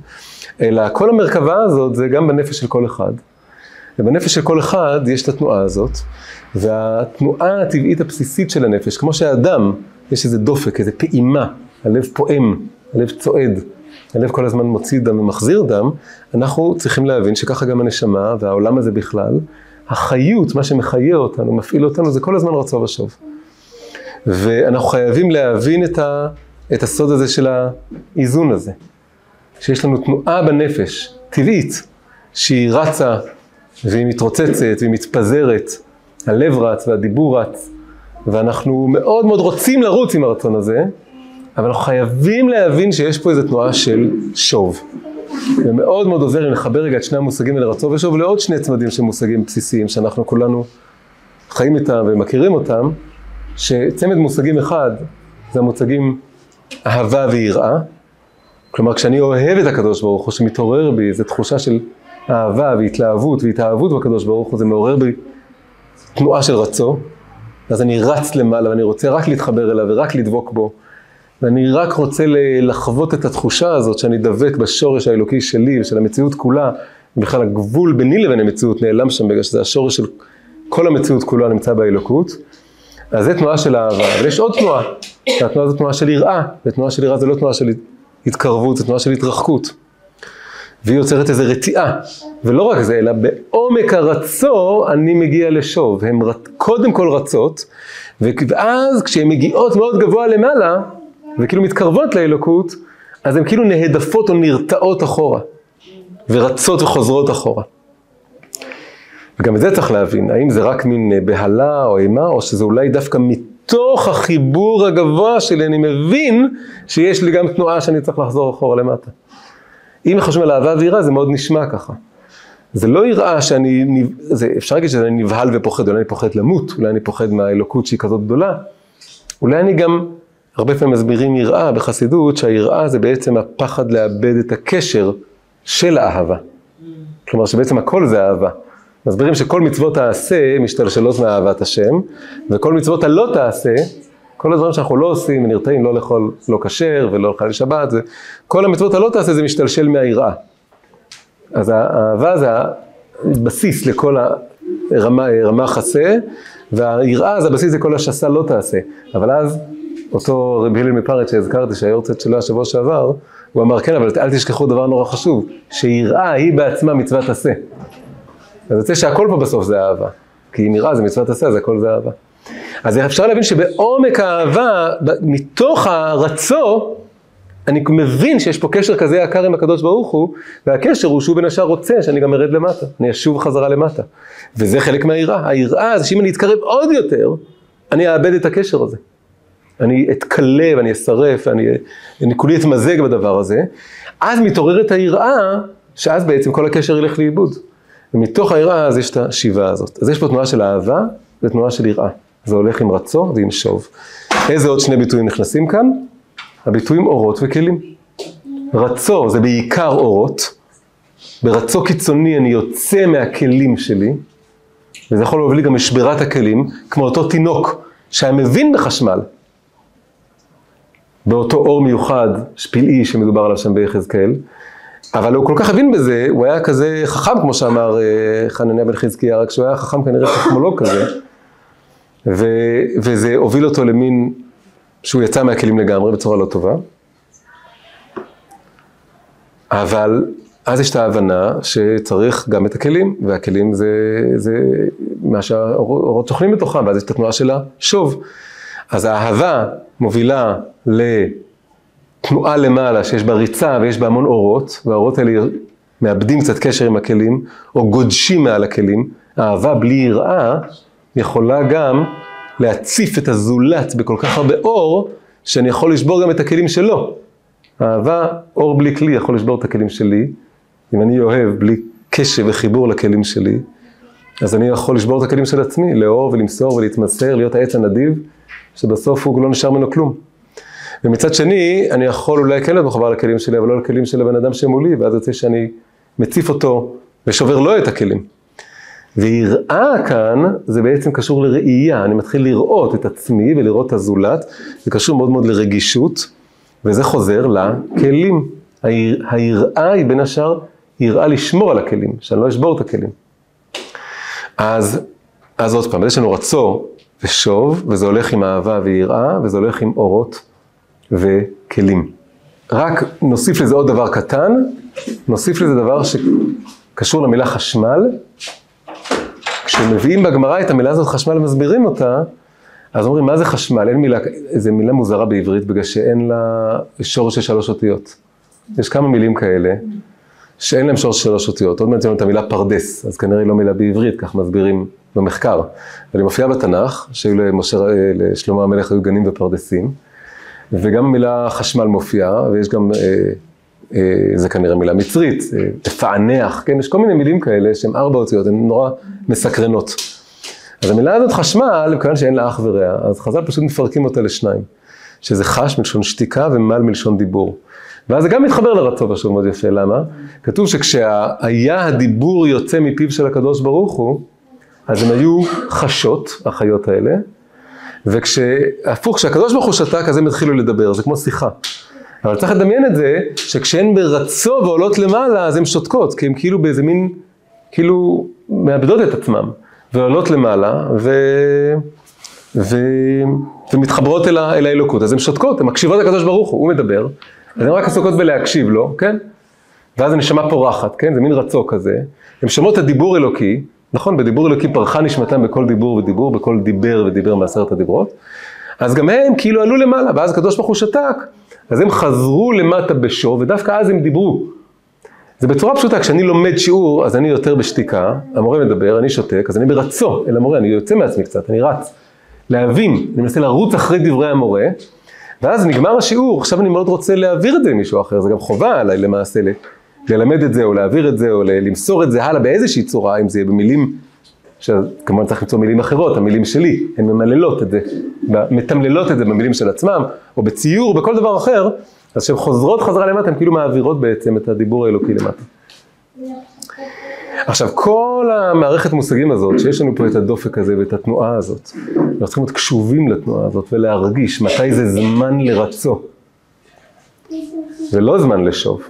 אלא כל המרכבה הזאת זה גם בנפש של כל אחד. ובנפש של כל אחד יש את התנועה הזאת, והתנועה הטבעית הבסיסית של הנפש, כמו שהאדם, יש איזה דופק, איזה פעימה, הלב פועם, הלב צועד, הלב כל הזמן מוציא דם ומחזיר דם, אנחנו צריכים להבין שככה גם הנשמה והעולם הזה בכלל, החיות, מה שמחיה אותנו, מפעיל אותנו, זה כל הזמן רצו ושוב. ואנחנו חייבים להבין את, ה, את הסוד הזה של האיזון הזה. שיש לנו תנועה בנפש, טבעית, שהיא רצה והיא מתרוצצת והיא מתפזרת, הלב רץ והדיבור רץ, ואנחנו מאוד מאוד רוצים לרוץ עם הרצון הזה, אבל אנחנו חייבים להבין שיש פה איזו תנועה של שוב. זה מאוד מאוד עוזר אם נחבר רגע את שני המושגים האלה, רצון ושוב, לעוד שני צמדים של מושגים בסיסיים, שאנחנו כולנו חיים איתם ומכירים אותם, שצמד מושגים אחד זה המושגים אהבה ויראה. כלומר, כשאני אוהב את הקדוש ברוך הוא, שמתעורר בי איזו תחושה של אהבה והתלהבות והתאהבות בקדוש ברוך הוא, זה מעורר בי תנועה של רצון, אז אני רץ למעלה ואני רוצה רק להתחבר אליו ורק לדבוק בו. ואני רק רוצה לחוות את התחושה הזאת שאני דבק בשורש האלוקי שלי ושל המציאות כולה, בכלל הגבול ביני לבין המציאות נעלם שם בגלל שזה השורש של כל המציאות כולה נמצא באלוקות. אז זה תנועה של אהבה, אבל יש עוד תנועה, והתנועה זו תנועה של יראה, ותנועה של יראה זה לא תנועה של התקרבות, זה תנועה של התרחקות. והיא יוצרת איזו רתיעה, ולא רק זה, אלא בעומק הרצו אני מגיע לשוב. הן קודם כל רצות, ואז כשהן מגיעות מאוד גבוה למעלה, וכאילו מתקרבות לאלוקות, אז הן כאילו נהדפות או נרתעות אחורה, ורצות וחוזרות אחורה. וגם את זה צריך להבין, האם זה רק מין אה, בהלה או אימה, או שזה אולי דווקא מתוך החיבור הגבוה שלי, אני מבין שיש לי גם תנועה שאני צריך לחזור אחורה למטה. אם חושבים על אהבה ויראה, זה מאוד נשמע ככה. זה לא יראה שאני, זה, אפשר להגיד שאני נבהל ופוחד, אולי אני פוחד למות, אולי אני פוחד מהאלוקות שהיא כזאת גדולה. אולי אני גם הרבה פעמים מסבירים יראה בחסידות, שהיראה זה בעצם הפחד לאבד את הקשר של האהבה. כלומר שבעצם הכל זה אהבה. מסבירים שכל מצוות העשה משתלשלות מאהבת השם, וכל מצוות הלא תעשה, כל הדברים שאנחנו לא עושים ונרתעים לא לאכול לא כשר ולא לאכול לשבת, זה, כל המצוות הלא תעשה זה משתלשל מהיראה. אז האהבה זה הבסיס לכל הרמה, רמ"ח עשה, והיראה זה הבסיס לכל השסה לא תעשה. אבל אז אותו רבי הלל מפרץ שהזכרתי שהיורצת שלו השבוע שעבר, הוא אמר כן אבל אל תשכחו דבר נורא חשוב, שיראה היא בעצמה מצוות עשה. אז יוצא שהכל פה בסוף זה אהבה. כי אם יראה זה מצוות עשה, אז הכל זה אהבה. אז אפשר להבין שבעומק האהבה, מתוך הרצו, אני מבין שיש פה קשר כזה יקר עם הקדוש ברוך הוא, והקשר הוא שהוא בין השאר רוצה שאני גם ארד למטה, אני אשוב חזרה למטה. וזה חלק מהיראה. היראה זה שאם אני אתקרב עוד יותר, אני אאבד את הקשר הזה. אני אתכלה ואני אשרף, ואני אני כולי אתמזג בדבר הזה. אז מתעוררת היראה, שאז בעצם כל הקשר ילך לאיבוד. ומתוך היראה אז יש את השיבה הזאת. אז יש פה תנועה של אהבה ותנועה של יראה. זה הולך עם רצו ועם שוב. איזה עוד שני ביטויים נכנסים כאן? הביטויים אורות וכלים. רצו זה בעיקר אורות. ברצו קיצוני אני יוצא מהכלים שלי, וזה יכול להוביל גם לשבירת הכלים, כמו אותו תינוק שהיה מבין בחשמל. באותו אור מיוחד, שפלאי שמדובר עליו שם ביחזקאל, אבל הוא כל כך הבין בזה, הוא היה כזה חכם, כמו שאמר אה, חנניה בן חזקיה, רק שהוא היה חכם כנראה חכמולוג כזה, ו, וזה הוביל אותו למין, שהוא יצא מהכלים לגמרי בצורה לא טובה. אבל אז יש את ההבנה שצריך גם את הכלים, והכלים זה, זה מה שהאורות שוכנים בתוכם, ואז יש את התנועה של השוב. אז האהבה מובילה לתנועה למעלה שיש בה ריצה ויש בה המון אורות, והאורות האלה מאבדים קצת קשר עם הכלים, או גודשים מעל הכלים. אהבה בלי יראה יכולה גם להציף את הזולת בכל כך הרבה אור, שאני יכול לשבור גם את הכלים שלו. אהבה, אור בלי כלי יכול לשבור את הכלים שלי. אם אני אוהב בלי קשב וחיבור לכלים שלי, אז אני יכול לשבור את הכלים של עצמי, לאהוב ולמסור ולהתמסר, להיות העץ הנדיב, שבסוף הוא לא נשאר ממנו כלום. ומצד שני, אני יכול אולי כן להיות מחובר לכלים שלי, אבל לא לכלים של הבן אדם שמולי, ואז יוצא שאני מציף אותו ושובר לו את הכלים. ויראה כאן, זה בעצם קשור לראייה, אני מתחיל לראות את עצמי ולראות את הזולת, זה קשור מאוד מאוד לרגישות, וזה חוזר לכלים. היראה היא בין השאר יראה לשמור על הכלים, שאני לא אשבור את הכלים. אז, אז עוד פעם, יש לנו רצו ושוב, וזה הולך עם אהבה ויראה, וזה הולך עם אורות וכלים. רק נוסיף לזה עוד דבר קטן, נוסיף לזה דבר שקשור למילה חשמל. כשמביאים בגמרא את המילה הזאת חשמל ומסבירים אותה, אז אומרים, מה זה חשמל? אין מילה, איזה מילה מוזרה בעברית, בגלל שאין לה שורש של שלוש אותיות. יש כמה מילים כאלה, שאין להם שורש של שלוש אותיות. עוד מעט את המילה פרדס, אז כנראה היא לא מילה בעברית, כך מסבירים במחקר. אבל היא מופיעה בתנ"ך, שהיו למשה, לשלמה המלך היו גנים ופרדסים, וגם המילה חשמל מופיעה, ויש גם, אה, אה, זה כנראה מילה מצרית, אה, תפענח, כן? יש כל מיני מילים כאלה שהן ארבע אותיות, הן נורא מסקרנות. אז המילה הזאת חשמל, מכיוון שאין לה אח ורע, אז חז"ל פשוט מפרקים אותה לשניים. שזה חש מלשון שתיקה ומל מלשון דיבור. ואז זה גם מתחבר לרצון משהו מאוד יפה, למה? כתוב שכשהיה הדיבור יוצא מפיו של הקדוש ברוך הוא, אז הם היו חשות, החיות האלה, וכשהפוך, כשהקדוש ברוך הוא שתק, אז הם התחילו לדבר, זה כמו שיחה. אבל צריך לדמיין את זה, שכשהן ברצו ועולות למעלה, אז הן שותקות, כי הן כאילו באיזה מין, כאילו מאבדות את עצמן, ועולות למעלה, ו... ו... ומתחברות אל, אל האלוקות. אז הן שותקות, הן מקשיבות לקדוש ברוך הוא, הוא מדבר, אז הן רק עסוקות בלהקשיב לו, כן? ואז הנשמה פורחת, כן? זה מין רצו כזה. הן שומעות את הדיבור אלוקי, נכון? בדיבור אלוקי פרחה נשמתם בכל דיבור ודיבור, בכל דיבר ודיבר מעשרת הדיברות. אז גם הם כאילו עלו למעלה, ואז הקדוש ברוך הוא שתק. אז הם חזרו למטה בשור, ודווקא אז הם דיברו. זה בצורה פשוטה, כשאני לומד שיעור, אז אני יותר בשתיקה, המורה מדבר, אני שותק, אז אני ברצו אל המורה, אני יוצא מעצמי קצת, אני רץ. להבין, אני מנסה לרוץ אחרי דברי המורה, ואז נגמר השיעור, עכשיו אני מאוד רוצה להעביר את זה למישהו אחר, זה גם חובה עליי למעשה ללמד את זה, או להעביר את זה, או למסור את זה הלאה באיזושהי צורה, אם זה יהיה במילים, שכמובן צריך למצוא מילים אחרות, המילים שלי, הן ממללות את זה, מתמללות את זה במילים של עצמם, או בציור, בכל דבר אחר, אז כשהן חוזרות חזרה למטה, הן כאילו מעבירות בעצם את הדיבור האלוקי למטה. עכשיו, כל המערכת מושגים הזאת, שיש לנו פה את הדופק הזה ואת התנועה הזאת, אנחנו צריכים להיות קשובים לתנועה הזאת ולהרגיש מתי זה זמן לרצו, ולא זמן לשוב.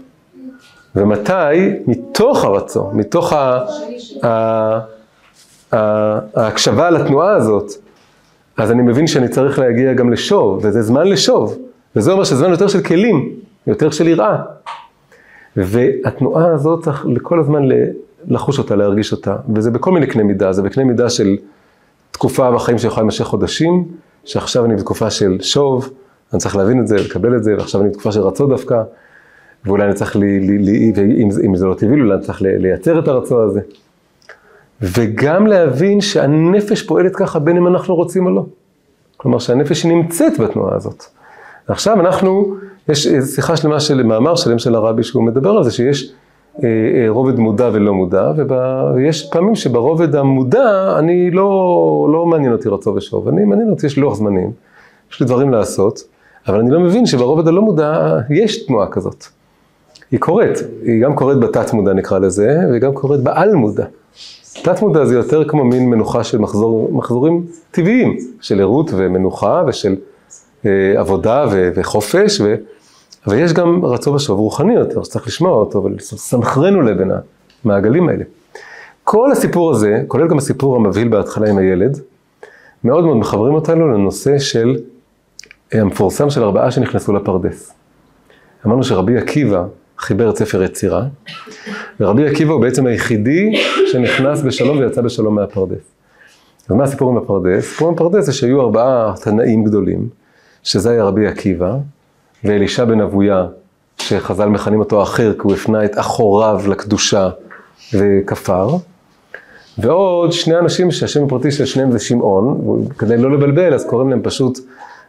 ומתי מתוך הרצו, מתוך ה, ה, ההקשבה לתנועה הזאת, אז אני מבין שאני צריך להגיע גם לשוב, וזה זמן לשוב, וזה אומר שזה זמן יותר של כלים, יותר של יראה. והתנועה הזאת צריך לכל הזמן לחוש אותה, להרגיש אותה, וזה בכל מיני קנה מידה, זה בקנה מידה של תקופה בחיים שיכולה להימשך חודשים, שעכשיו אני בתקופה של שוב, אני צריך להבין את זה, לקבל את זה, ועכשיו אני בתקופה של רצון דווקא, ואולי אני צריך, לי, לי, לי, ואם זה לא טבעי, אולי אני צריך לייצר את הרצון הזה. וגם להבין שהנפש פועלת ככה בין אם אנחנו רוצים או לא. כלומר שהנפש היא נמצאת בתנועה הזאת. ועכשיו אנחנו, יש שיחה שלמה של מאמר שלם של הרבי שהוא מדבר על זה שיש אה, אה, רובד מודע ולא מודע, ויש פעמים שברובד המודע אני לא, לא מעניין אותי רצו ושוב, אני מעניין אותי, יש לוח זמנים, יש לי דברים לעשות, אבל אני לא מבין שברובד הלא מודע יש תנועה כזאת. היא קורית, היא גם קורית בתת מודע נקרא לזה, וגם קורית בעל מודע. תת מודע זה יותר כמו מין מנוחה של מחזור, מחזורים טבעיים, של ערות ומנוחה ושל אה, עבודה ו, וחופש, ו, אבל יש גם רצון ושוב רוחני יותר, שצריך לשמוע אותו ולסנכרן אולי בין המעגלים האלה. כל הסיפור הזה, כולל גם הסיפור המבהיל בהתחלה עם הילד, מאוד מאוד מחברים אותנו לנושא של אה, המפורסם של ארבעה שנכנסו לפרדס. אמרנו שרבי עקיבא חיבר את ספר יצירה, ורבי עקיבא הוא בעצם היחידי שנכנס בשלום ויצא בשלום מהפרדס. אז מה הסיפור עם הפרדס? הסיפור עם הפרדס זה שהיו ארבעה תנאים גדולים, שזה היה רבי עקיבא, ואלישע בן אבויה, שחז"ל מכנים אותו אחר, כי הוא הפנה את אחוריו לקדושה וכפר. ועוד שני אנשים שהשם הפרטי של שניהם זה שמעון, כדי לא לבלבל אז קוראים להם פשוט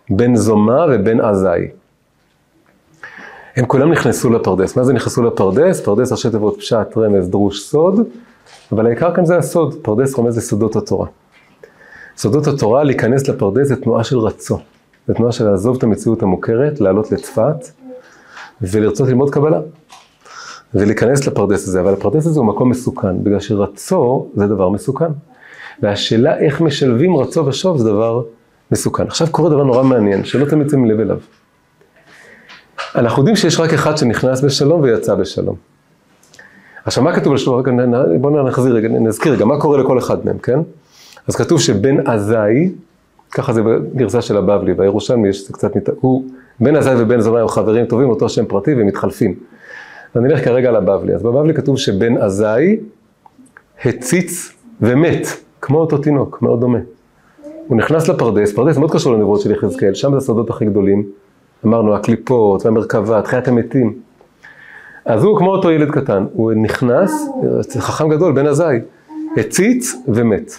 בן זומא ובן עזאי. הם כולם נכנסו לפרדס. מה זה נכנסו לפרדס? פרדס ראשי תיבות פשט, רמז, דרוש, סוד, אבל העיקר כאן זה הסוד, פרדס רומז לסודות התורה. סודות התורה, להיכנס לפרדס זה תנועה של רצון. זה תנועה של לעזוב את המציאות המוכרת, לעלות לצפת ולרצות ללמוד קבלה. ולהיכנס לפרדס הזה, אבל הפרדס הזה הוא מקום מסוכן, בגלל שרצו זה דבר מסוכן. והשאלה איך משלבים רצו ושוב זה דבר מסוכן. עכשיו קורה דבר נורא מעניין, שלא תמיד שמים לב אליו. אנחנו יודעים שיש רק אחד שנכנס בשלום ויצא בשלום. עכשיו מה כתוב על שלום? בואו נחזיר רגע, נזכיר רגע, מה קורה לכל אחד מהם, כן? אז כתוב שבן עזאי, ככה זה בגרסה של הבבלי, בירושלמי יש קצת, הוא, בן עזאי ובן זומאי הם חברים טובים, אותו שם פרטי והם מתחלפים. אני אלך כרגע לבבלי, אז בבבלי כתוב שבן עזאי הציץ ומת, כמו אותו תינוק, מאוד דומה. הוא נכנס לפרדס, פרדס מאוד קשור לנבואות של יחזקאל, שם זה הסודות הכי גדולים. אמרנו, הקליפות והמרכבה, תחיית המתים. אז הוא כמו אותו ילד קטן, הוא נכנס, חכם גדול, בן עזאי, הציץ ומת.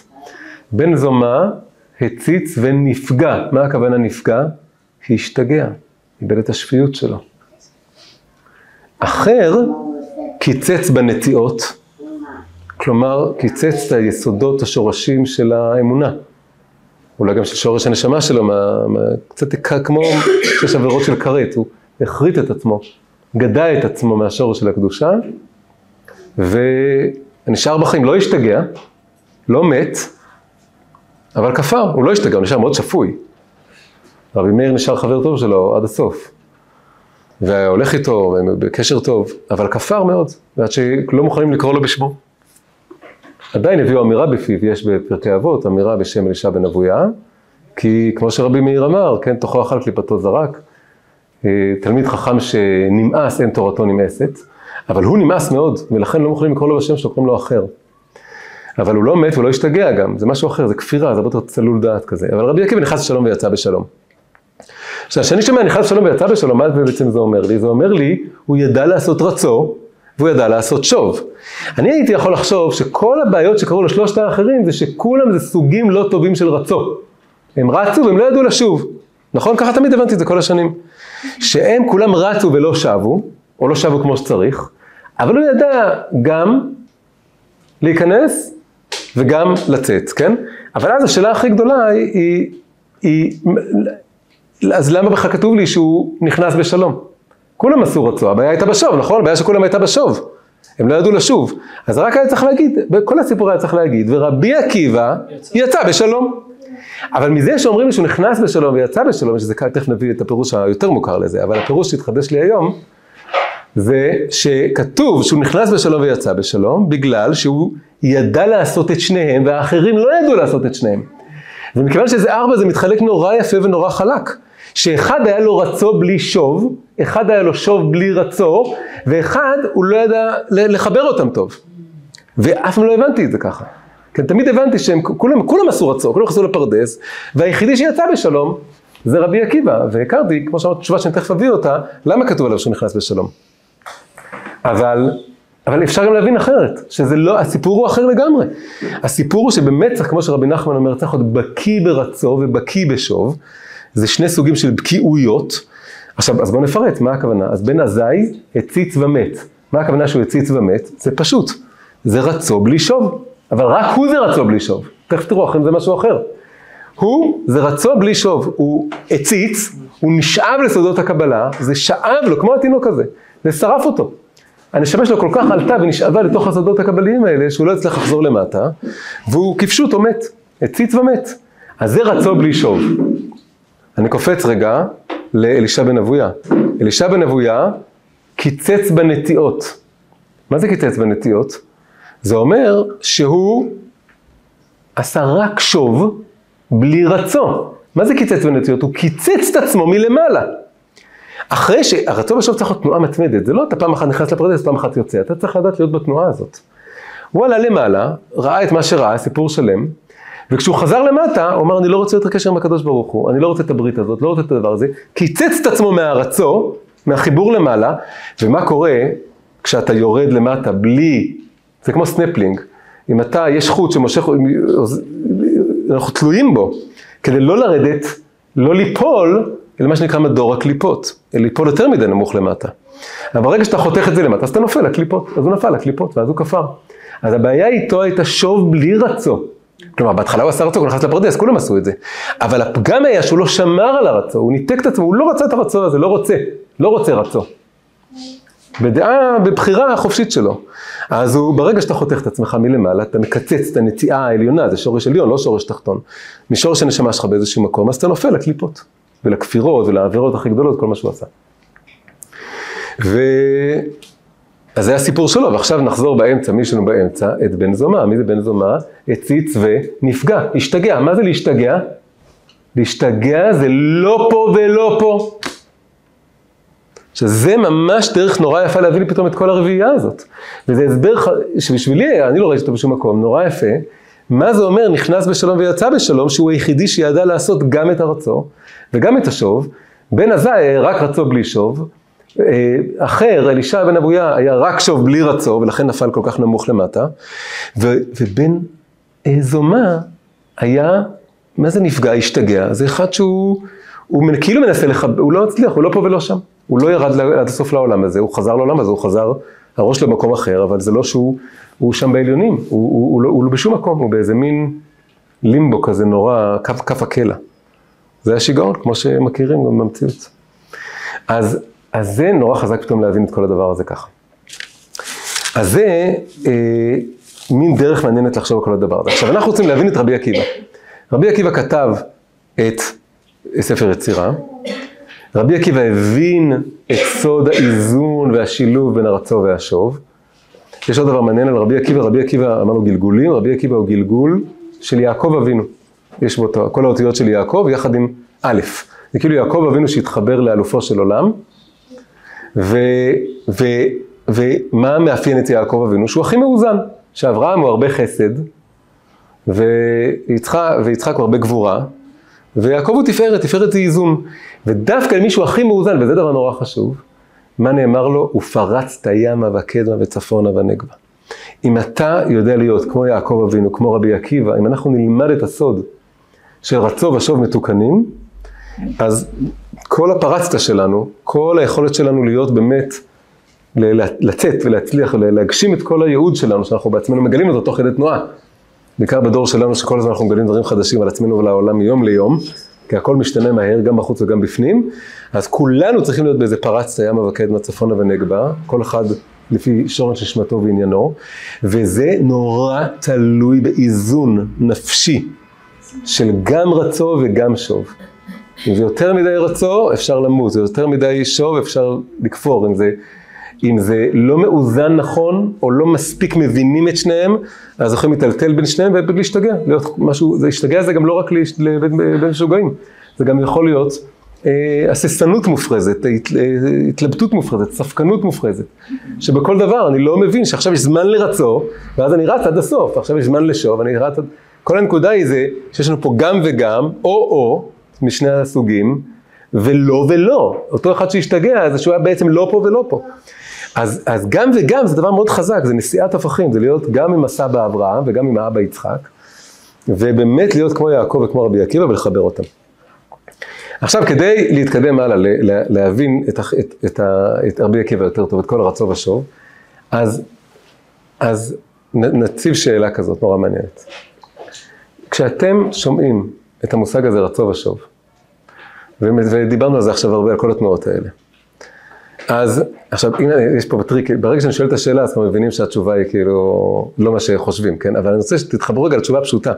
בן זומא הציץ ונפגע. מה הכוונה נפגע? השתגע, איבד את השפיות שלו. אחר קיצץ בנטיעות, כלומר קיצץ את היסודות, השורשים של האמונה. אולי גם של שורש הנשמה שלו, מה, מה, קצת כמו שיש עבירות של כרת, הוא החריט את עצמו, גדע את עצמו מהשורש של הקדושה, ונשאר בחיים, לא השתגע, לא מת, אבל כפר, הוא לא השתגע, הוא נשאר מאוד שפוי. רבי מאיר נשאר חבר טוב שלו עד הסוף. והולך איתו, בקשר טוב, אבל כפר מאוד, ועד שלא מוכנים לקרוא לו בשמו. עדיין הביאו אמירה בפיו, יש בפרקי אבות אמירה בשם אלישע בן אבויה, כי כמו שרבי מאיר אמר, כן, תוכו אכל קליפתו זרק, תלמיד חכם שנמאס, אין תורתו נמאסת, אבל הוא נמאס מאוד, ולכן לא מוכנים לקרוא לו בשם שלו, קוראים לו אחר. אבל הוא לא מת והוא לא השתגע גם, זה משהו אחר, זה כפירה, זה הרבה יותר צלול דעת כזה. אבל רבי עקיבא נכנס לשלום ויצא בשלום. עכשיו, כשאני שומע נכנס לשלום ויצא בשלום, מה בעצם זה אומר לי? זה אומר לי, הוא ידע לעשות רצו, והוא ידע לעשות שוב. אני הייתי יכול לחשוב שכל הבעיות שקרו לשלושת האחרים זה שכולם זה סוגים לא טובים של רצו. הם רצו והם לא ידעו לשוב. נכון? ככה תמיד הבנתי את זה כל השנים. שהם כולם רצו ולא שבו, או לא שבו כמו שצריך, אבל הוא ידע גם להיכנס וגם לצאת, כן? אבל אז השאלה הכי גדולה היא, היא, היא אז למה בכלל כתוב לי שהוא נכנס בשלום? כולם עשו רצו, הבעיה הייתה בשוב, נכון? הבעיה שכולם הייתה בשוב. הם לא ידעו לשוב. אז רק היה צריך להגיד, בכל הסיפור היה צריך להגיד, ורבי עקיבא יצא בשלום. אבל מזה שאומרים לי שהוא נכנס בשלום ויצא בשלום, שזה כאן, תכף נביא את הפירוש היותר מוכר לזה, אבל הפירוש שהתחדש לי היום, זה שכתוב שהוא נכנס בשלום ויצא בשלום, בגלל שהוא ידע לעשות את שניהם, והאחרים לא ידעו לעשות את שניהם. ומכיוון שזה ארבע זה מתחלק נורא יפה ונורא חלק. שאחד היה לו רצו בלי שוב, אחד היה לו שוב בלי רצו, ואחד הוא לא ידע לחבר אותם טוב. ואף פעם לא הבנתי את זה ככה. כן, תמיד הבנתי שהם כולם, כולם עשו רצו, כולם נכנסו לפרדס, והיחידי שיצא בשלום זה רבי עקיבא, והכרתי, כמו שאמרתי, תשובה שאני תכף אביא אותה, למה כתוב עליו שהוא נכנס בשלום. אבל, אבל אפשר גם להבין אחרת, שזה לא, הסיפור הוא אחר לגמרי. הסיפור הוא שבאמת צריך, כמו שרבי נחמן אומר, צריך להיות בקיא ברצו ובקיא בשוב, זה שני סוגים של בקיאויות. עכשיו, אז בואו נפרט, מה הכוונה? אז בן עזאי הציץ ומת. מה הכוונה שהוא הציץ ומת? זה פשוט, זה רצו בלי שוב. אבל רק הוא זה רצו בלי שוב. תכף תראו, אחרי זה משהו אחר. הוא זה רצו בלי שוב, הוא הציץ, הוא נשאב לסודות הקבלה, זה שאב לו, כמו התינוק הזה, זה שרף אותו. הנשמה שלו כל כך עלתה ונשאבה לתוך הסודות הקבליים האלה, שהוא לא הצליח לחזור למטה, והוא כפשוטו מת, הציץ ומת. אז זה רצו בלי שוב. אני קופץ רגע לאלישע בן אבויה. אלישע בן אבויה קיצץ בנטיעות. מה זה קיצץ בנטיעות? זה אומר שהוא עשה רק שוב בלי רצו. מה זה קיצץ בנטיות? הוא קיצץ את עצמו מלמעלה. אחרי שהרצון בשוב צריך להיות תנועה מתמדת, זה לא אתה פעם אחת נכנס לפרדס, פעם אחת יוצא, אתה צריך לדעת להיות בתנועה הזאת. הוא עלה למעלה, ראה את מה שראה, סיפור שלם, וכשהוא חזר למטה, הוא אמר, אני לא רוצה יותר קשר עם הקדוש ברוך הוא, אני לא רוצה את הברית הזאת, לא רוצה את הדבר הזה, קיצץ את עצמו מהרצוא, מהחיבור למעלה, ומה קורה כשאתה יורד למטה בלי זה כמו סנפלינג. אם אתה, יש חוט שמושך, אנחנו תלויים בו, כדי לא לרדת, לא ליפול, אלא מה שנקרא מדור הקליפות, ליפול יותר מדי נמוך למטה. אבל ברגע שאתה חותך את זה למטה, אז אתה נופל לקליפות, אז הוא נפל לקליפות, ואז הוא כפר. אז הבעיה איתו הייתה שוב בלי רצו. כלומר, בהתחלה הוא עשה רצו, הוא נכנס לפרדס, כולם עשו את זה. אבל הפגם היה שהוא לא שמר על הרצו, הוא ניתק את עצמו, הוא לא רצה את הרצו הזה, לא רוצה, לא רוצה רצו. בדעה, בבחירה החופשית שלו. אז הוא, ברגע שאתה חותך את עצמך מלמעלה, אתה מקצץ את הנטיעה העליונה, זה שורש עליון, לא שורש תחתון, משורש הנשמה שלך באיזשהו מקום, אז אתה נופל לקליפות, ולכפירות, ולעבירות הכי גדולות, כל מה שהוא עשה. ו... אז זה הסיפור שלו, ועכשיו נחזור באמצע, מי שלנו באמצע, את בן זומא. מי זה בן זומא? הציץ ונפגע, השתגע. מה זה להשתגע? להשתגע זה לא פה ולא פה. שזה ממש דרך נורא יפה להביא לי פתאום את כל הרביעייה הזאת. וזה הסבר שבשבילי, אני לא ראיתי אותו בשום מקום, נורא יפה. מה זה אומר נכנס בשלום ויצא בשלום, שהוא היחידי שידע לעשות גם את הרצו וגם את השוב. בן עזאי רק רצו בלי שוב. אה, אחר, אלישע בן אבויה, היה רק שוב בלי רצו, ולכן נפל כל כך נמוך למטה. ו, ובן זומא היה, מה זה נפגע, השתגע? זה אחד שהוא, הוא כאילו מנסה לחבר, הוא לא הצליח, הוא לא פה ולא שם. הוא לא ירד עד הסוף לעולם הזה, הוא חזר לעולם הזה, הוא חזר, הראש שלו במקום אחר, אבל זה לא שהוא הוא שם בעליונים, הוא, הוא, הוא, לא, הוא לא בשום מקום, הוא באיזה מין לימבו כזה נורא, כף, כף הקלע. זה השיגעון, כמו שמכירים גם במציאות. אז, אז זה נורא חזק פתאום להבין את כל הדבר הזה ככה. אז זה אה, מין דרך מעניינת לחשוב על כל הדבר הזה. עכשיו, אנחנו רוצים להבין את רבי עקיבא. רבי עקיבא כתב את ספר יצירה, רבי עקיבא הבין את סוד האיזון והשילוב בין הרצו והשוב. יש עוד דבר מעניין על רבי עקיבא, רבי עקיבא אמרנו גלגולים, רבי עקיבא הוא גלגול של יעקב אבינו. יש בו כל האותיות של יעקב יחד עם א'. זה כאילו יעקב אבינו שהתחבר לאלופו של עולם. ו, ו, ומה מאפיין את יעקב אבינו? שהוא הכי מאוזן. שאברהם הוא הרבה חסד, ויצחק, ויצחק הוא הרבה גבורה, ויעקב הוא תפארת, תפארת זה איזון. ודווקא למישהו הכי מאוזן, וזה דבר נורא חשוב, מה נאמר לו? ופרצת ימה וקדמה וצפונה ונגבה. אם אתה יודע להיות כמו יעקב אבינו, כמו רבי עקיבא, אם אנחנו נלמד את הסוד של רצו ושוב מתוקנים, אז כל הפרצת שלנו, כל היכולת שלנו להיות באמת, לצאת ולהצליח ולהגשים את כל הייעוד שלנו, שאנחנו בעצמנו מגלים אותו תוך כדי תנועה. בעיקר בדור שלנו, שכל הזמן אנחנו מגלים דברים חדשים על עצמנו ולעולם מיום ליום, כי הכל משתנה מהר, גם בחוץ וגם בפנים, אז כולנו צריכים להיות באיזה פרצת ימה וקדמה צפונה ונגבה, כל אחד לפי שורש נשמתו ועניינו, וזה נורא תלוי באיזון נפשי של גם רצו וגם שוב. אם זה יותר מדי רצו, אפשר למות, זה יותר מדי שוב, אפשר לכפור. אם זה, אם זה לא מאוזן נכון, או לא מספיק מבינים את שניהם, אז יכולים להיטלטל בין שניהם ולהשתגע. להיות משהו, זה להשתגע זה גם לא רק בין משוגעים, זה גם יכול להיות אה, הססנות מופרזת, אה, התלבטות מופרזת, ספקנות מופרזת. שבכל דבר אני לא מבין שעכשיו יש זמן לרצו, ואז אני רץ עד הסוף, עכשיו יש זמן לשוב, אני רץ עד... כל הנקודה היא זה שיש לנו פה גם וגם, או-או, משני הסוגים, ולא ולא. אותו אחד שהשתגע, זה שהוא היה בעצם לא פה ולא פה. אז, אז גם וגם זה דבר מאוד חזק, זה נשיאת הפכים, זה להיות גם עם הסבא אברהם וגם עם האבא יצחק, ובאמת להיות כמו יעקב וכמו רבי עקיבא ולחבר אותם. עכשיו, כדי להתקדם הלאה, להבין את, את, את, את רבי עקיבא יותר טוב, את כל הרצו ושוב, אז, אז נציב שאלה כזאת נורא מעניינת. כשאתם שומעים את המושג הזה רצו ושוב, ודיברנו על זה עכשיו הרבה, על כל התנועות האלה. אז עכשיו, הנה, יש פה טריק, ברגע שאני שואל את השאלה, אז אנחנו מבינים שהתשובה היא כאילו לא מה שחושבים, כן? אבל אני רוצה שתתחברו רגע לתשובה פשוטה.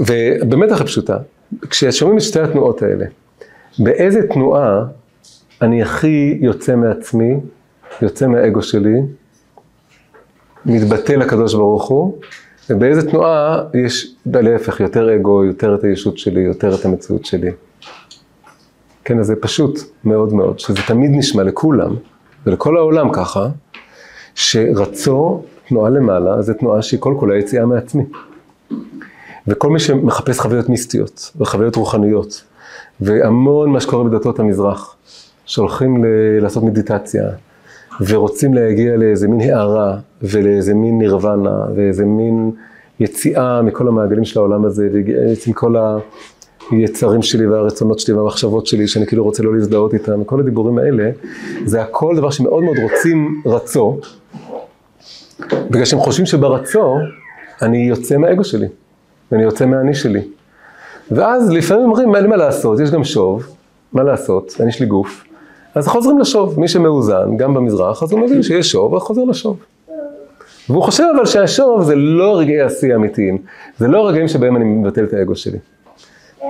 ובאמת הכי פשוטה, כששומעים את שתי התנועות האלה, באיזה תנועה אני הכי יוצא מעצמי, יוצא מהאגו שלי, מתבטא לקדוש ברוך הוא, ובאיזה תנועה יש, להפך, יותר אגו, יותר את הישות שלי, יותר את המציאות שלי. כן, אז זה פשוט מאוד מאוד, שזה תמיד נשמע לכולם, ולכל העולם ככה, שרצו, תנועה למעלה, זה תנועה שהיא כל כולה יציאה מעצמי. וכל מי שמחפש חוויות מיסטיות וחוויות רוחניות, והמון מה שקורה בדתות המזרח, שהולכים ל- לעשות מדיטציה, ורוצים להגיע לאיזה מין הערה, ולאיזה מין נירוונה, ואיזה מין יציאה מכל המעגלים של העולם הזה, ועצם כל היצרים שלי והרצונות שלי והמחשבות שלי, שאני כאילו רוצה לא להזדהות איתם, כל הדיבורים האלה, זה הכל דבר שמאוד מאוד רוצים רצו, בגלל שהם חושבים שברצו אני יוצא מהאגו שלי. ואני יוצא מהאני שלי. ואז לפעמים אומרים, אין מה לעשות, יש גם שוב, מה לעשות, אין יש לי גוף. אז חוזרים לשוב, מי שמאוזן, גם במזרח, אז הוא מבין שיש שוב, וחוזר לשוב. והוא חושב אבל שהשוב זה לא רגעי השיא האמיתיים, זה לא רגעים שבהם אני מבטל את האגו שלי.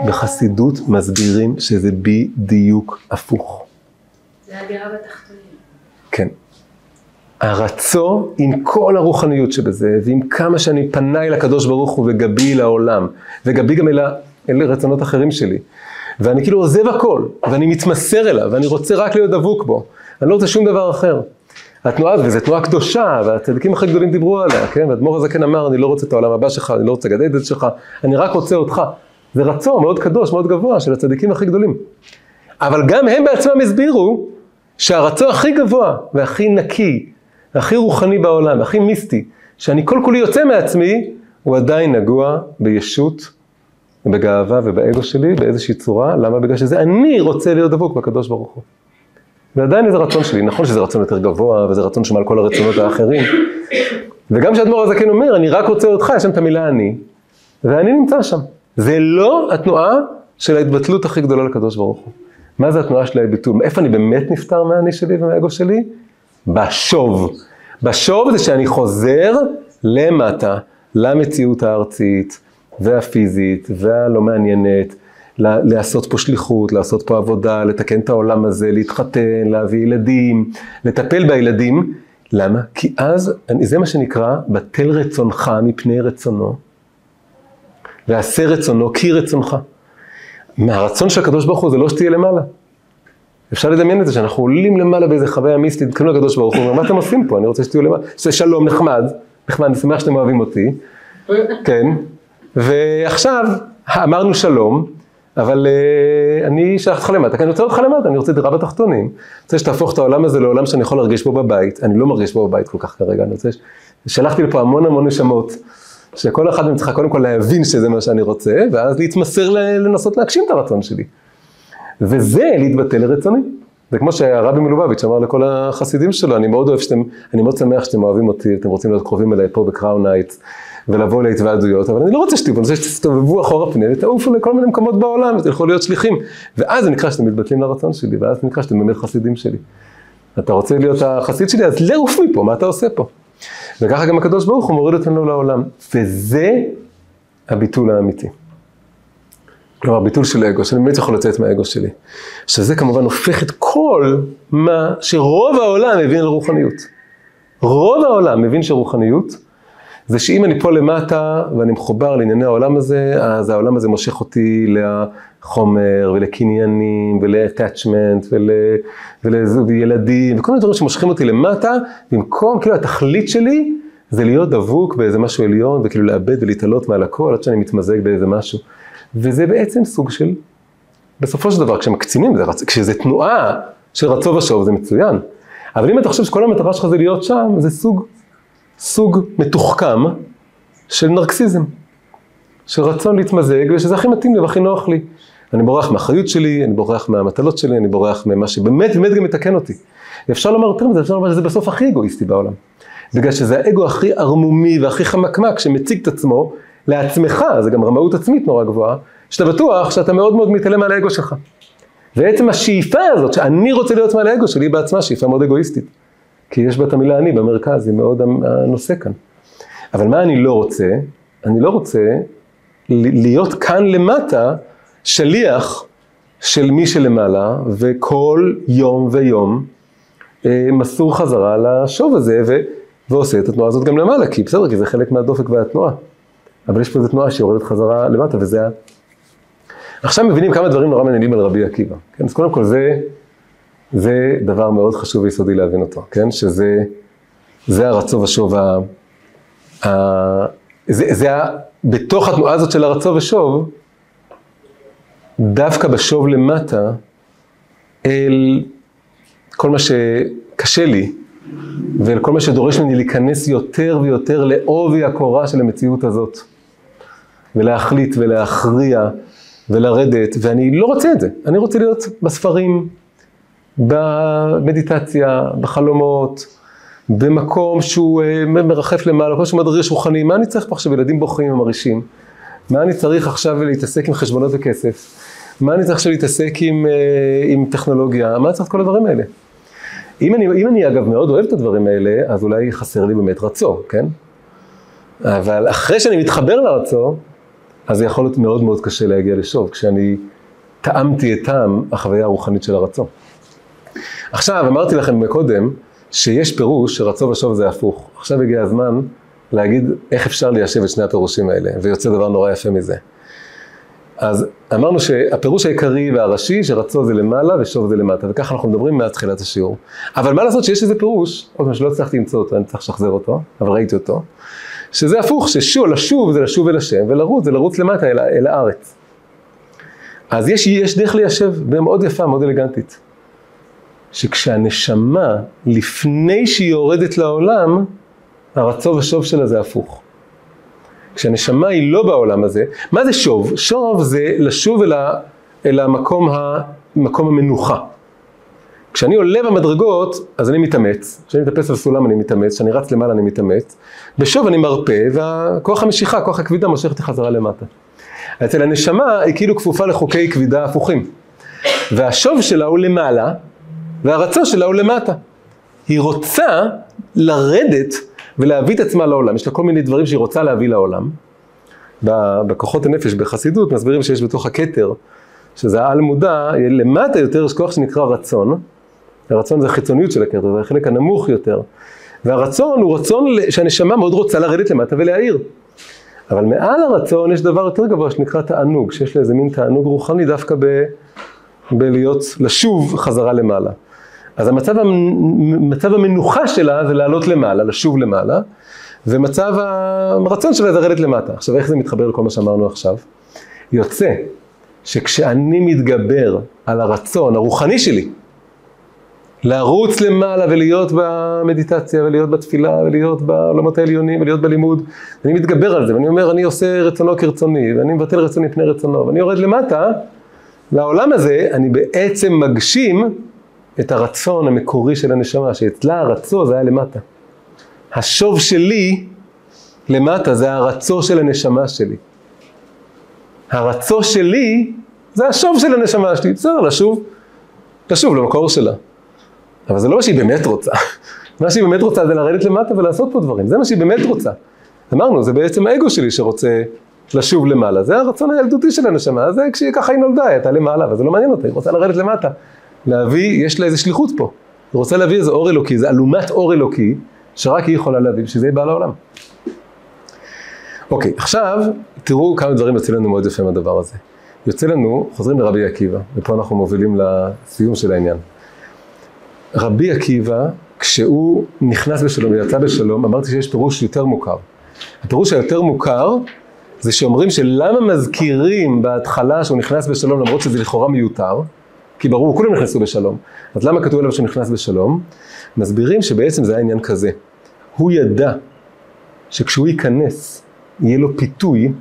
בחסידות מסבירים שזה בדיוק הפוך. זה הדירה בתחתונים. כן. הרצו עם כל הרוחניות שבזה, ועם כמה שאני פניי לקדוש ברוך הוא וגבי לעולם, וגבי גם אל, אל רצונות אחרים שלי. ואני כאילו עוזב הכל, ואני מתמסר אליו, ואני רוצה רק להיות דבוק בו. אני לא רוצה שום דבר אחר. התנועה, וזו תנועה קדושה, והצדיקים הכי גדולים דיברו עליה, כן? והאדמו"ר הזקן אמר, אני לא רוצה את העולם הבא שלך, אני לא רוצה את שלך, אני רק רוצה אותך. זה רצון מאוד קדוש, מאוד גבוה, של הצדיקים הכי גדולים. אבל גם הם בעצמם הסבירו שהרצון הכי גבוה והכי נקי הכי רוחני בעולם, הכי מיסטי, שאני כל כולי יוצא מעצמי, הוא עדיין נגוע בישות, בגאווה ובאגו שלי באיזושהי צורה, למה? בגלל שזה אני רוצה להיות דבוק בקדוש ברוך הוא. ועדיין איזה רצון שלי, נכון שזה רצון יותר גבוה, וזה רצון שמעל כל הרצונות האחרים. וגם כשאדמו"ר הזקן אומר, אני רק רוצה אותך, יש שם את המילה אני, ואני נמצא שם. זה לא התנועה של ההתבטלות הכי גדולה לקדוש ברוך הוא. מה זה התנועה של ההתבטלות? איפה אני באמת נפטר מהאני שלי ומהאגו שלי? בשוב. בשוב זה שאני חוזר למטה, למציאות הארצית והפיזית והלא מעניינת, לעשות פה שליחות, לעשות פה עבודה, לתקן את העולם הזה, להתחתן, להביא ילדים, לטפל בילדים. למה? כי אז, זה מה שנקרא, בטל רצונך מפני רצונו, ועשה רצונו כי רצונך. מהרצון של הקדוש ברוך הוא זה לא שתהיה למעלה. אפשר לדמיין את זה שאנחנו עולים למעלה באיזה חוויה מיסטית, תקנו לקדוש ברוך הוא, מה אתם עושים פה? אני רוצה שתהיו למעלה, שזה שלום נחמד, נחמד, אני שמח שאתם אוהבים אותי, כן, ועכשיו אמרנו שלום, אבל uh, אני שלחתי אותך למטה, כי אני רוצה אותך למטה, אני רוצה דירה בתחתונים, אני רוצה שתהפוך את העולם הזה לעולם שאני יכול להרגיש בו בבית, אני לא מרגיש בו בבית כל כך כרגע, אני רוצה, שלחתי לפה המון המון נשמות, שכל אחד מהם צריכה קודם כל להבין שזה מה שאני רוצה, ואז להתמסר לנסות להגשים את הרצון שלי. וזה להתבטל לרצוני. זה כמו שהרבי מלובביץ' אמר לכל החסידים שלו, אני מאוד אוהב שאתם, אני מאוד שמח שאתם אוהבים אותי, אתם רוצים להיות קרובים אליי פה בקראון הייטס, ולבוא להתוועדויות, אבל אני לא רוצה שתהיו, אני רוצה שתסתובבו אחורה פניהם ותעופו לכל מיני מקומות בעולם, ותלכו להיות שליחים. ואז זה נקרא שאתם מתבטלים לרצון שלי, ואז זה נקרא שאתם באמת חסידים שלי. אתה רוצה להיות החסיד שלי, אז לעוף מפה, מה אתה עושה פה? וככה גם הקדוש ברוך הוא מוריד אותנו לעולם. וזה הביטול האמיתי. כלומר, ביטול של אגו, שאני באמת יכול לצאת מהאגו שלי. שזה כמובן הופך את כל מה שרוב העולם מבין על רוחניות. רוב העולם מבין שרוחניות זה שאם אני פה למטה ואני מחובר לענייני העולם הזה, אז העולם הזה מושך אותי לחומר ולקניינים ול-attachment ול, ולילדים וכל מיני דברים שמושכים אותי למטה, במקום, כאילו התכלית שלי זה להיות דבוק באיזה משהו עליון וכאילו לאבד ולהתעלות מעל הכל עד שאני מתמזג באיזה משהו. וזה בעצם סוג של, בסופו של דבר כשמקצינים, כשזה תנועה של רצו ושוב זה מצוין. אבל אם אתה חושב שכל המטרה שלך זה להיות שם, זה סוג סוג מתוחכם של נרקסיזם, של רצון להתמזג, ושזה הכי מתאים לי והכי נוח לי. אני בורח מהאחריות שלי, אני בורח מהמטלות שלי, אני בורח ממה שבאמת באמת גם מתקן אותי. אפשר לומר יותר מזה, אפשר לומר שזה בסוף הכי אגואיסטי בעולם. בגלל שזה האגו הכי ערמומי והכי חמקמק שמציג את עצמו לעצמך, זה גם רמאות עצמית נורא גבוהה, שאתה בטוח שאתה מאוד מאוד מתעלם על האגו שלך. ועצם השאיפה הזאת, שאני רוצה להיות מעל האגו שלי בעצמה, שאיפה מאוד אגואיסטית. כי יש בה את המילה אני במרכז, היא מאוד הנושא כאן. אבל מה אני לא רוצה? אני לא רוצה להיות כאן למטה שליח של מי שלמעלה, וכל יום ויום אה, מסור חזרה לשוב הזה, ו, ועושה את התנועה הזאת גם למעלה, כי בסדר, כי זה חלק מהדופק והתנועה. אבל יש פה איזו תנועה שיורדת חזרה למטה, וזה ה... עכשיו מבינים כמה דברים נורא מעניינים על רבי עקיבא. כן? אז קודם כל זה זה דבר מאוד חשוב ויסודי להבין אותו, כן? שזה זה הרצו ושוב, ה, ה, זה, זה ה, בתוך התנועה הזאת של הרצו ושוב, דווקא בשוב למטה, אל כל מה שקשה לי, ואל כל מה שדורש ממני להיכנס יותר ויותר לעובי הקורה של המציאות הזאת, ולהחליט ולהכריע ולרדת, ואני לא רוצה את זה, אני רוצה להיות בספרים, במדיטציה, בחלומות, במקום שהוא אה, מרחף למעלה, מקום שהוא מדריש רוחני, מה אני צריך פה עכשיו ילדים בוכים ומרעישים? מה אני צריך עכשיו להתעסק עם חשבונות וכסף? מה אני צריך עכשיו להתעסק עם, אה, עם טכנולוגיה? מה אני צריך את כל הדברים האלה? אם אני, אם אני אגב מאוד אוהב את הדברים האלה, אז אולי חסר לי באמת רצו, כן? אבל אחרי שאני מתחבר לרצו, אז זה יכול להיות מאוד מאוד קשה להגיע לשוב, כשאני טעמתי את טעם החוויה הרוחנית של הרצון. עכשיו, אמרתי לכם מקודם, שיש פירוש שרצו ושוב זה הפוך. עכשיו הגיע הזמן להגיד איך אפשר ליישב את שני הפירושים האלה, ויוצא דבר נורא יפה מזה. אז אמרנו שהפירוש העיקרי והראשי, שרצו זה למעלה ושוב זה למטה, וככה אנחנו מדברים מאז תחילת השיעור. אבל מה לעשות שיש איזה פירוש, עוד פעם שלא הצלחתי למצוא אותו, אני צריך לשחזר אותו, אבל ראיתי אותו, שזה הפוך, ששוב, לשוב זה לשוב אל השם, ולרוץ זה לרוץ למטה אל, אל הארץ. אז יש, יש דרך ליישב, מאוד יפה, מאוד אלגנטית. שכשהנשמה, לפני שהיא יורדת לעולם, הרצו ושוב שלה זה הפוך. כשהנשמה היא לא בעולם הזה, מה זה שוב? שוב זה לשוב אל, ה, אל המקום ה, מקום המנוחה. כשאני עולה במדרגות, אז אני מתאמץ, כשאני מטפס על סולם אני מתאמץ, כשאני רץ למעלה אני מתאמץ, בשוב אני מרפה, וכוח המשיכה, כוח הכבידה מושך אותי חזרה למטה. אצל הנשמה היא כאילו כפופה לחוקי כבידה הפוכים. והשוב שלה הוא למעלה, והרצון שלה הוא למטה. היא רוצה לרדת ולהביא את עצמה לעולם. יש לה כל מיני דברים שהיא רוצה להביא לעולם. בכוחות הנפש, בחסידות, מסבירים שיש בתוך הכתר, שזה העל מודע, למטה יותר יש כוח שנקרא רצון. הרצון זה החיצוניות של הכתר, זה החלק הנמוך יותר. והרצון הוא רצון שהנשמה מאוד רוצה לרדת למטה ולהעיר. אבל מעל הרצון יש דבר יותר גבוה שנקרא תענוג, שיש לה איזה מין תענוג רוחני דווקא ב... בלהיות, לשוב חזרה למעלה. אז המצב, מצב המנוחה שלה זה לעלות למעלה, לשוב למעלה, ומצב הרצון שלה זה לרדת למטה. עכשיו, איך זה מתחבר לכל מה שאמרנו עכשיו? יוצא שכשאני מתגבר על הרצון הרוחני שלי, לרוץ למעלה ולהיות במדיטציה ולהיות בתפילה ולהיות בעולמות העליונים ולהיות בלימוד, אני מתגבר על זה ואני אומר אני עושה רצונו כרצוני ואני מבטל רצוני פני רצונו ואני יורד למטה לעולם הזה אני בעצם מגשים את הרצון המקורי של הנשמה, שאצלה הרצו זה היה למטה. השוב שלי למטה זה הרצו של הנשמה שלי. הרצו שלי זה השוב של הנשמה שלי, בסדר, לשוב, לשוב למקור שלה. אבל זה לא מה שהיא באמת רוצה. [laughs] מה שהיא באמת רוצה זה לרדת למטה ולעשות פה דברים, זה מה שהיא באמת רוצה. אמרנו, זה בעצם האגו שלי שרוצה לשוב למעלה, זה הרצון הילדותי של הנשמה, זה כשהיא ככה היא נולדה, היא הייתה למעלה, אבל זה לא מעניין אותה, היא רוצה לרדת למטה. להביא, יש לה איזה שליחות פה. היא רוצה להביא איזה אור אלוקי, זה אלומת אור אלוקי, שרק היא יכולה להביא, בשביל זה היא באה לעולם. אוקיי, עכשיו תראו כמה דברים יוצאים לנו מאוד יפה מהדבר הזה. יוצא לנו, חוזרים לרבי עקיבא, ופה אנחנו מובילים לסיום של העניין. רבי עקיבא, כשהוא נכנס בשלום ויצא בשלום, אמרתי שיש פירוש יותר מוכר. הפירוש היותר מוכר זה שאומרים שלמה מזכירים בהתחלה שהוא נכנס בשלום למרות שזה לכאורה מיותר, כי ברור, כולם נכנסו בשלום. אז למה כתוב עליו שהוא נכנס בשלום? מסבירים שבעצם זה היה עניין כזה. הוא ידע שכשהוא ייכנס, יהיה לו פיתוי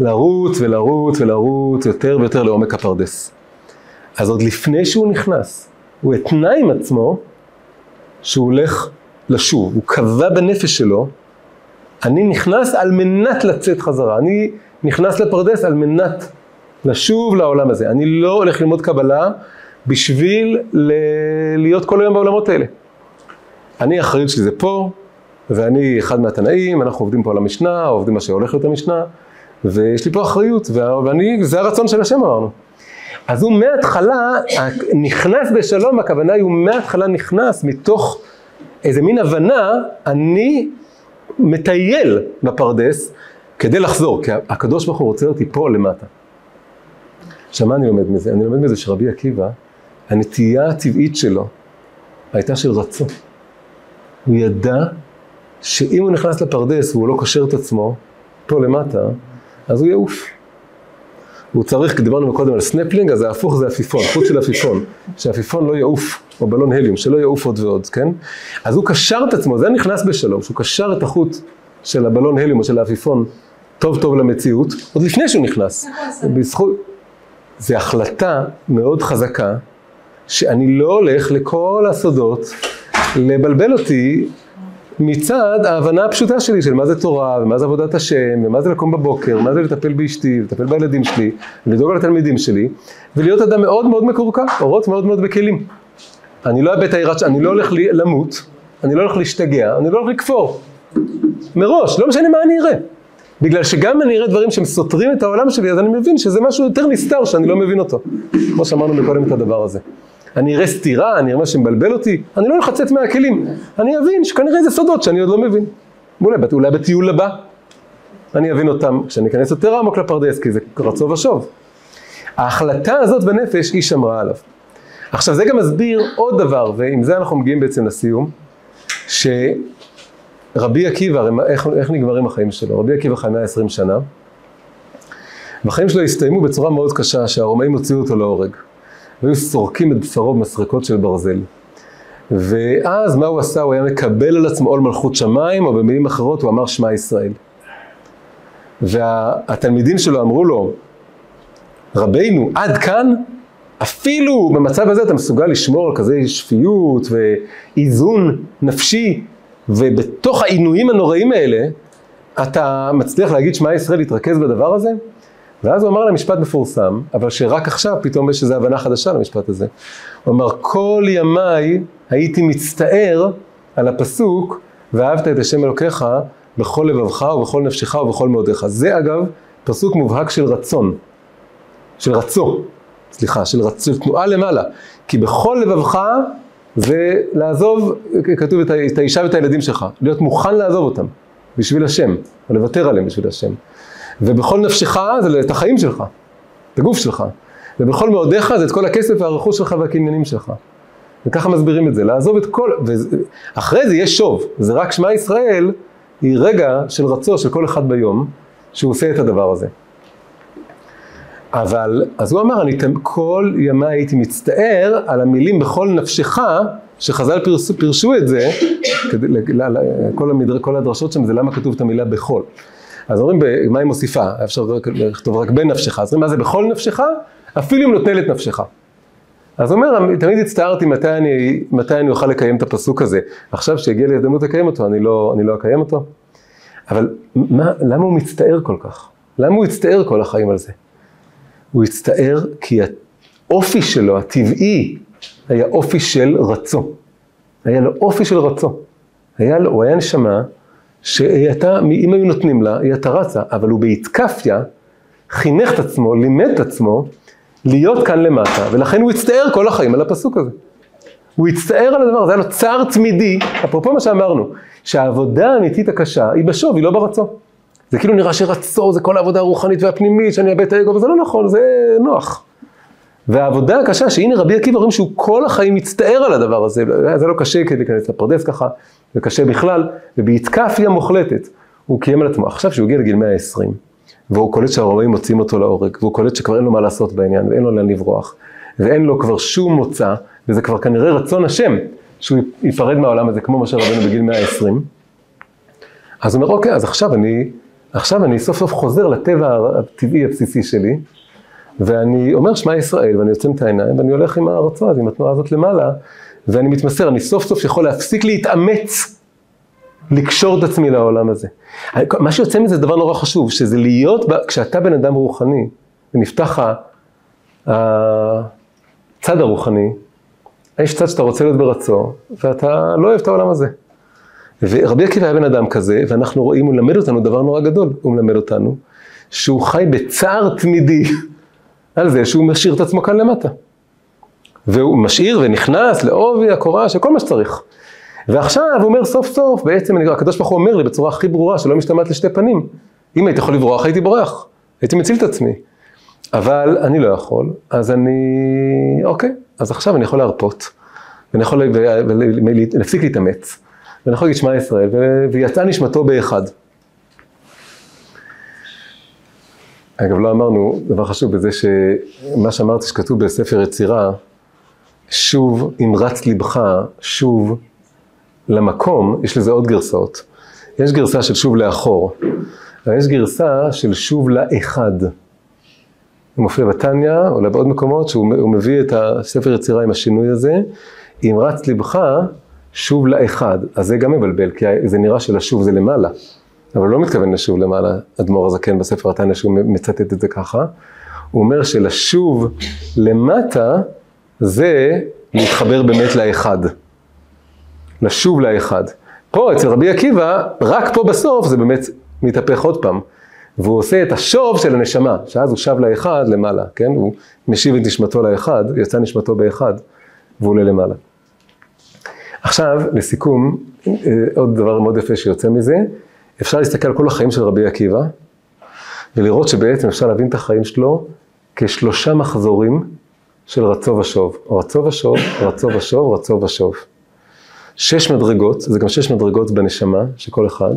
לרוץ ולרוץ ולרוץ יותר ויותר לעומק הפרדס. אז עוד לפני שהוא נכנס, הוא התנה עם עצמו שהוא הולך לשוב. הוא קבע בנפש שלו, אני נכנס על מנת לצאת חזרה. אני נכנס לפרדס על מנת לשוב לעולם הזה. אני לא הולך ללמוד קבלה בשביל ל... להיות כל היום בעולמות האלה. אני האחריות שלי זה פה, ואני אחד מהתנאים, אנחנו עובדים פה על המשנה, עובדים מה שהולך להיות המשנה, ויש לי פה אחריות, ואני, זה הרצון של השם אמרנו. אז הוא מההתחלה נכנס בשלום, הכוונה היא הוא מההתחלה נכנס מתוך איזה מין הבנה, אני מטייל בפרדס כדי לחזור, כי הקדוש ברוך הוא רוצה אותי פה למטה. עכשיו מה אני לומד מזה? אני לומד מזה שרבי עקיבא, הנטייה הטבעית שלו הייתה של רצון. הוא ידע שאם הוא נכנס לפרדס והוא לא קושר את עצמו פה למטה, אז הוא יעוף. הוא צריך, דיברנו קודם על סנפלינג, אז ההפוך זה עפיפון, חוט של עפיפון, שעפיפון לא יעוף, או בלון הליום, שלא יעוף עוד ועוד, כן? אז הוא קשר את עצמו, זה נכנס בשלום, שהוא קשר את החוט של הבלון הליום או של העפיפון טוב טוב למציאות, עוד לפני שהוא נכנס. בזכות... זה החלטה מאוד חזקה, שאני לא הולך לכל הסודות לבלבל אותי מצד ההבנה הפשוטה שלי של מה זה תורה, ומה זה עבודת השם, ומה זה לקום בבוקר, מה זה לטפל באשתי, לטפל בילדים שלי, ולדאוג על התלמידים שלי, ולהיות אדם מאוד מאוד מקורקע, אורות מאוד מאוד בכלים. אני לא אאבד את היראת, אני לא הולך למות, אני לא הולך להשתגע, אני לא הולך לכפור. מראש, לא משנה מה אני אראה. בגלל שגם אני אראה דברים שהם סותרים את העולם שלי, אז אני מבין שזה משהו יותר נסתר שאני לא מבין אותו. כמו שאמרנו מקודם את הדבר הזה. אני אראה סתירה, אני אראה מה שמבלבל אותי, אני לא לצאת מהכלים. אני אבין שכנראה זה סודות שאני עוד לא מבין. אולי, אולי בטיול הבא. אני אבין אותם כשאני אכנס יותר עמוק לפרדס, כי זה רצו ושוב. ההחלטה הזאת בנפש, היא שמרה עליו. עכשיו זה גם מסביר עוד דבר, ועם זה אנחנו מגיעים בעצם לסיום, שרבי עקיבא, איך, איך נגמרים החיים שלו? רבי עקיבא חי 120 שנה, והחיים שלו הסתיימו בצורה מאוד קשה, שהרומאים הוציאו אותו להורג. והיו סורקים את בשרו במסרקות של ברזל. ואז מה הוא עשה? הוא היה מקבל על עצמו עול מלכות שמיים, או במילים אחרות הוא אמר שמע ישראל. והתלמידים שלו אמרו לו, רבינו, עד כאן? אפילו במצב הזה אתה מסוגל לשמור על כזה שפיות ואיזון נפשי, ובתוך העינויים הנוראים האלה, אתה מצליח להגיד שמע ישראל להתרכז בדבר הזה? ואז הוא אמר להם משפט מפורסם, אבל שרק עכשיו פתאום יש איזו הבנה חדשה למשפט הזה. הוא אמר, כל ימיי הייתי מצטער על הפסוק, ואהבת את השם אלוקיך בכל לבבך ובכל נפשך ובכל מאודיך. זה אגב פסוק מובהק של רצון, של רצו, סליחה, של, רצ... של תנועה למעלה. כי בכל לבבך זה לעזוב, כתוב את האישה ואת הילדים שלך, להיות מוכן לעזוב אותם בשביל השם, או לוותר עליהם בשביל השם. ובכל נפשך זה את החיים שלך, את הגוף שלך. ובכל מאודיך זה את כל הכסף והרכוש שלך והקניינים שלך. וככה מסבירים את זה, לעזוב את כל, ואחרי זה יש שוב, זה רק שמע ישראל, היא רגע של רצו של כל אחד ביום, שהוא עושה את הדבר הזה. אבל, אז הוא אמר, אני כל ימי הייתי מצטער על המילים בכל נפשך, שחז"ל פרשו, פרשו את זה, כדי, כל, המדר, כל הדרשות שם זה למה כתוב את המילה בכל. אז אומרים, מה היא מוסיפה? אפשר לכתוב רק בנפשך. אז אומרים, מה זה בכל נפשך? אפילו אם נוטל את נפשך. אז הוא אומר, תמיד הצטערתי מתי אני, מתי אני אוכל לקיים את הפסוק הזה. עכשיו שהגיע לי הזדמנות לקיים אותו, אני לא, אני לא אקיים אותו. אבל מה, למה הוא מצטער כל כך? למה הוא הצטער כל החיים על זה? הוא הצטער כי האופי שלו, הטבעי, היה אופי של רצון. היה לו אופי של רצו. היה לו, הוא היה נשמה שהיא הייתה, אם היו נותנים לה, היא הייתה רצה, אבל הוא בהתקפיה חינך את עצמו, לימד את עצמו להיות כאן למטה, ולכן הוא הצטער כל החיים על הפסוק הזה. הוא הצטער על הדבר הזה, היה לו צער תמידי, אפרופו מה שאמרנו, שהעבודה האמיתית הקשה היא בשוב, היא לא ברצון. זה כאילו נראה שרצו זה כל העבודה הרוחנית והפנימית, שאני אאבד את האגו, וזה לא נכון, זה נוח. והעבודה הקשה, שהנה רבי עקיבא רואים שהוא כל החיים מצטער על הדבר הזה, זה לא קשה כדי להיכנס לפרדס ככה, זה קשה בכלל, ובהתקפיה מוחלטת, הוא קיים על עצמו. עכשיו שהוא הגיע לגיל 120, והוא קולט שהרומאים מוציאים אותו להורג, והוא קולט שכבר אין לו מה לעשות בעניין, ואין לו לאן לברוח, ואין לו כבר שום מוצא, וזה כבר כנראה רצון השם, שהוא ייפרד מהעולם הזה, כמו משה רבנו בגיל 120. אז הוא אומר, אוקיי, אז עכשיו אני, עכשיו אני סוף סוף חוזר לטבע הטבעי הבסיסי שלי, ואני אומר שמע ישראל, ואני יוצא את העיניים, ואני הולך עם הרצון הזה, עם התנועה הזאת למעלה, ואני מתמסר, אני סוף סוף יכול להפסיק להתאמץ, לקשור את עצמי לעולם הזה. מה שיוצא מזה זה דבר נורא חשוב, שזה להיות, כשאתה בן אדם רוחני, ונפתח הצד הרוחני, יש צד שאתה רוצה להיות ברצון, ואתה לא אוהב את העולם הזה. ורבי עקיבא היה בן אדם כזה, ואנחנו רואים, הוא מלמד אותנו דבר נורא גדול, הוא מלמד אותנו, שהוא חי בצער תמידי [laughs] על זה שהוא משאיר את עצמו כאן למטה. והוא משאיר ונכנס לעובי הקורה של כל מה שצריך. ועכשיו הוא אומר סוף סוף, בעצם הקדוש ברוך הוא אומר לי בצורה הכי ברורה, שלא משתמעת לשתי פנים, אם הייתי יכול לברוח, הייתי בורח, הייתי מציל את עצמי. אבל אני לא יכול, אז אני, אוקיי, אז עכשיו אני יכול להרפות, ואני יכול להפסיק להתאמץ, יכול להגיד שמע ישראל, ויצאה נשמתו באחד. אגב, לא אמרנו דבר חשוב בזה שמה שאמרתי שכתוב בספר יצירה, שוב אמרץ לבך, שוב למקום, יש לזה עוד גרסאות. יש גרסה של שוב לאחור, אבל יש גרסה של שוב לאחד. הוא מופיע בתניא, אולי בעוד מקומות, שהוא מביא את הספר יצירה עם השינוי הזה, אמרץ לבך, שוב לאחד. אז זה גם מבלבל, כי זה נראה שלשוב זה למעלה. אבל לא מתכוון לשוב למעלה, אדמו"ר הזקן בספר התניא שהוא מצטט את זה ככה. הוא אומר שלשוב למטה זה להתחבר באמת לאחד. לשוב לאחד. פה אצל רבי עקיבא, רק פה בסוף זה באמת מתהפך עוד פעם. והוא עושה את השוב של הנשמה, שאז הוא שב לאחד למעלה, כן? הוא משיב את נשמתו לאחד, יצא נשמתו באחד, והוא עולה למעלה. עכשיו, לסיכום, אה, עוד דבר מאוד יפה שיוצא מזה, אפשר להסתכל על כל החיים של רבי עקיבא, ולראות שבעצם אפשר להבין את החיים שלו כשלושה מחזורים של רצו ושוב. רצו ושוב, רצו ושוב, רצו ושוב. שש מדרגות, זה גם שש מדרגות בנשמה, שכל אחד,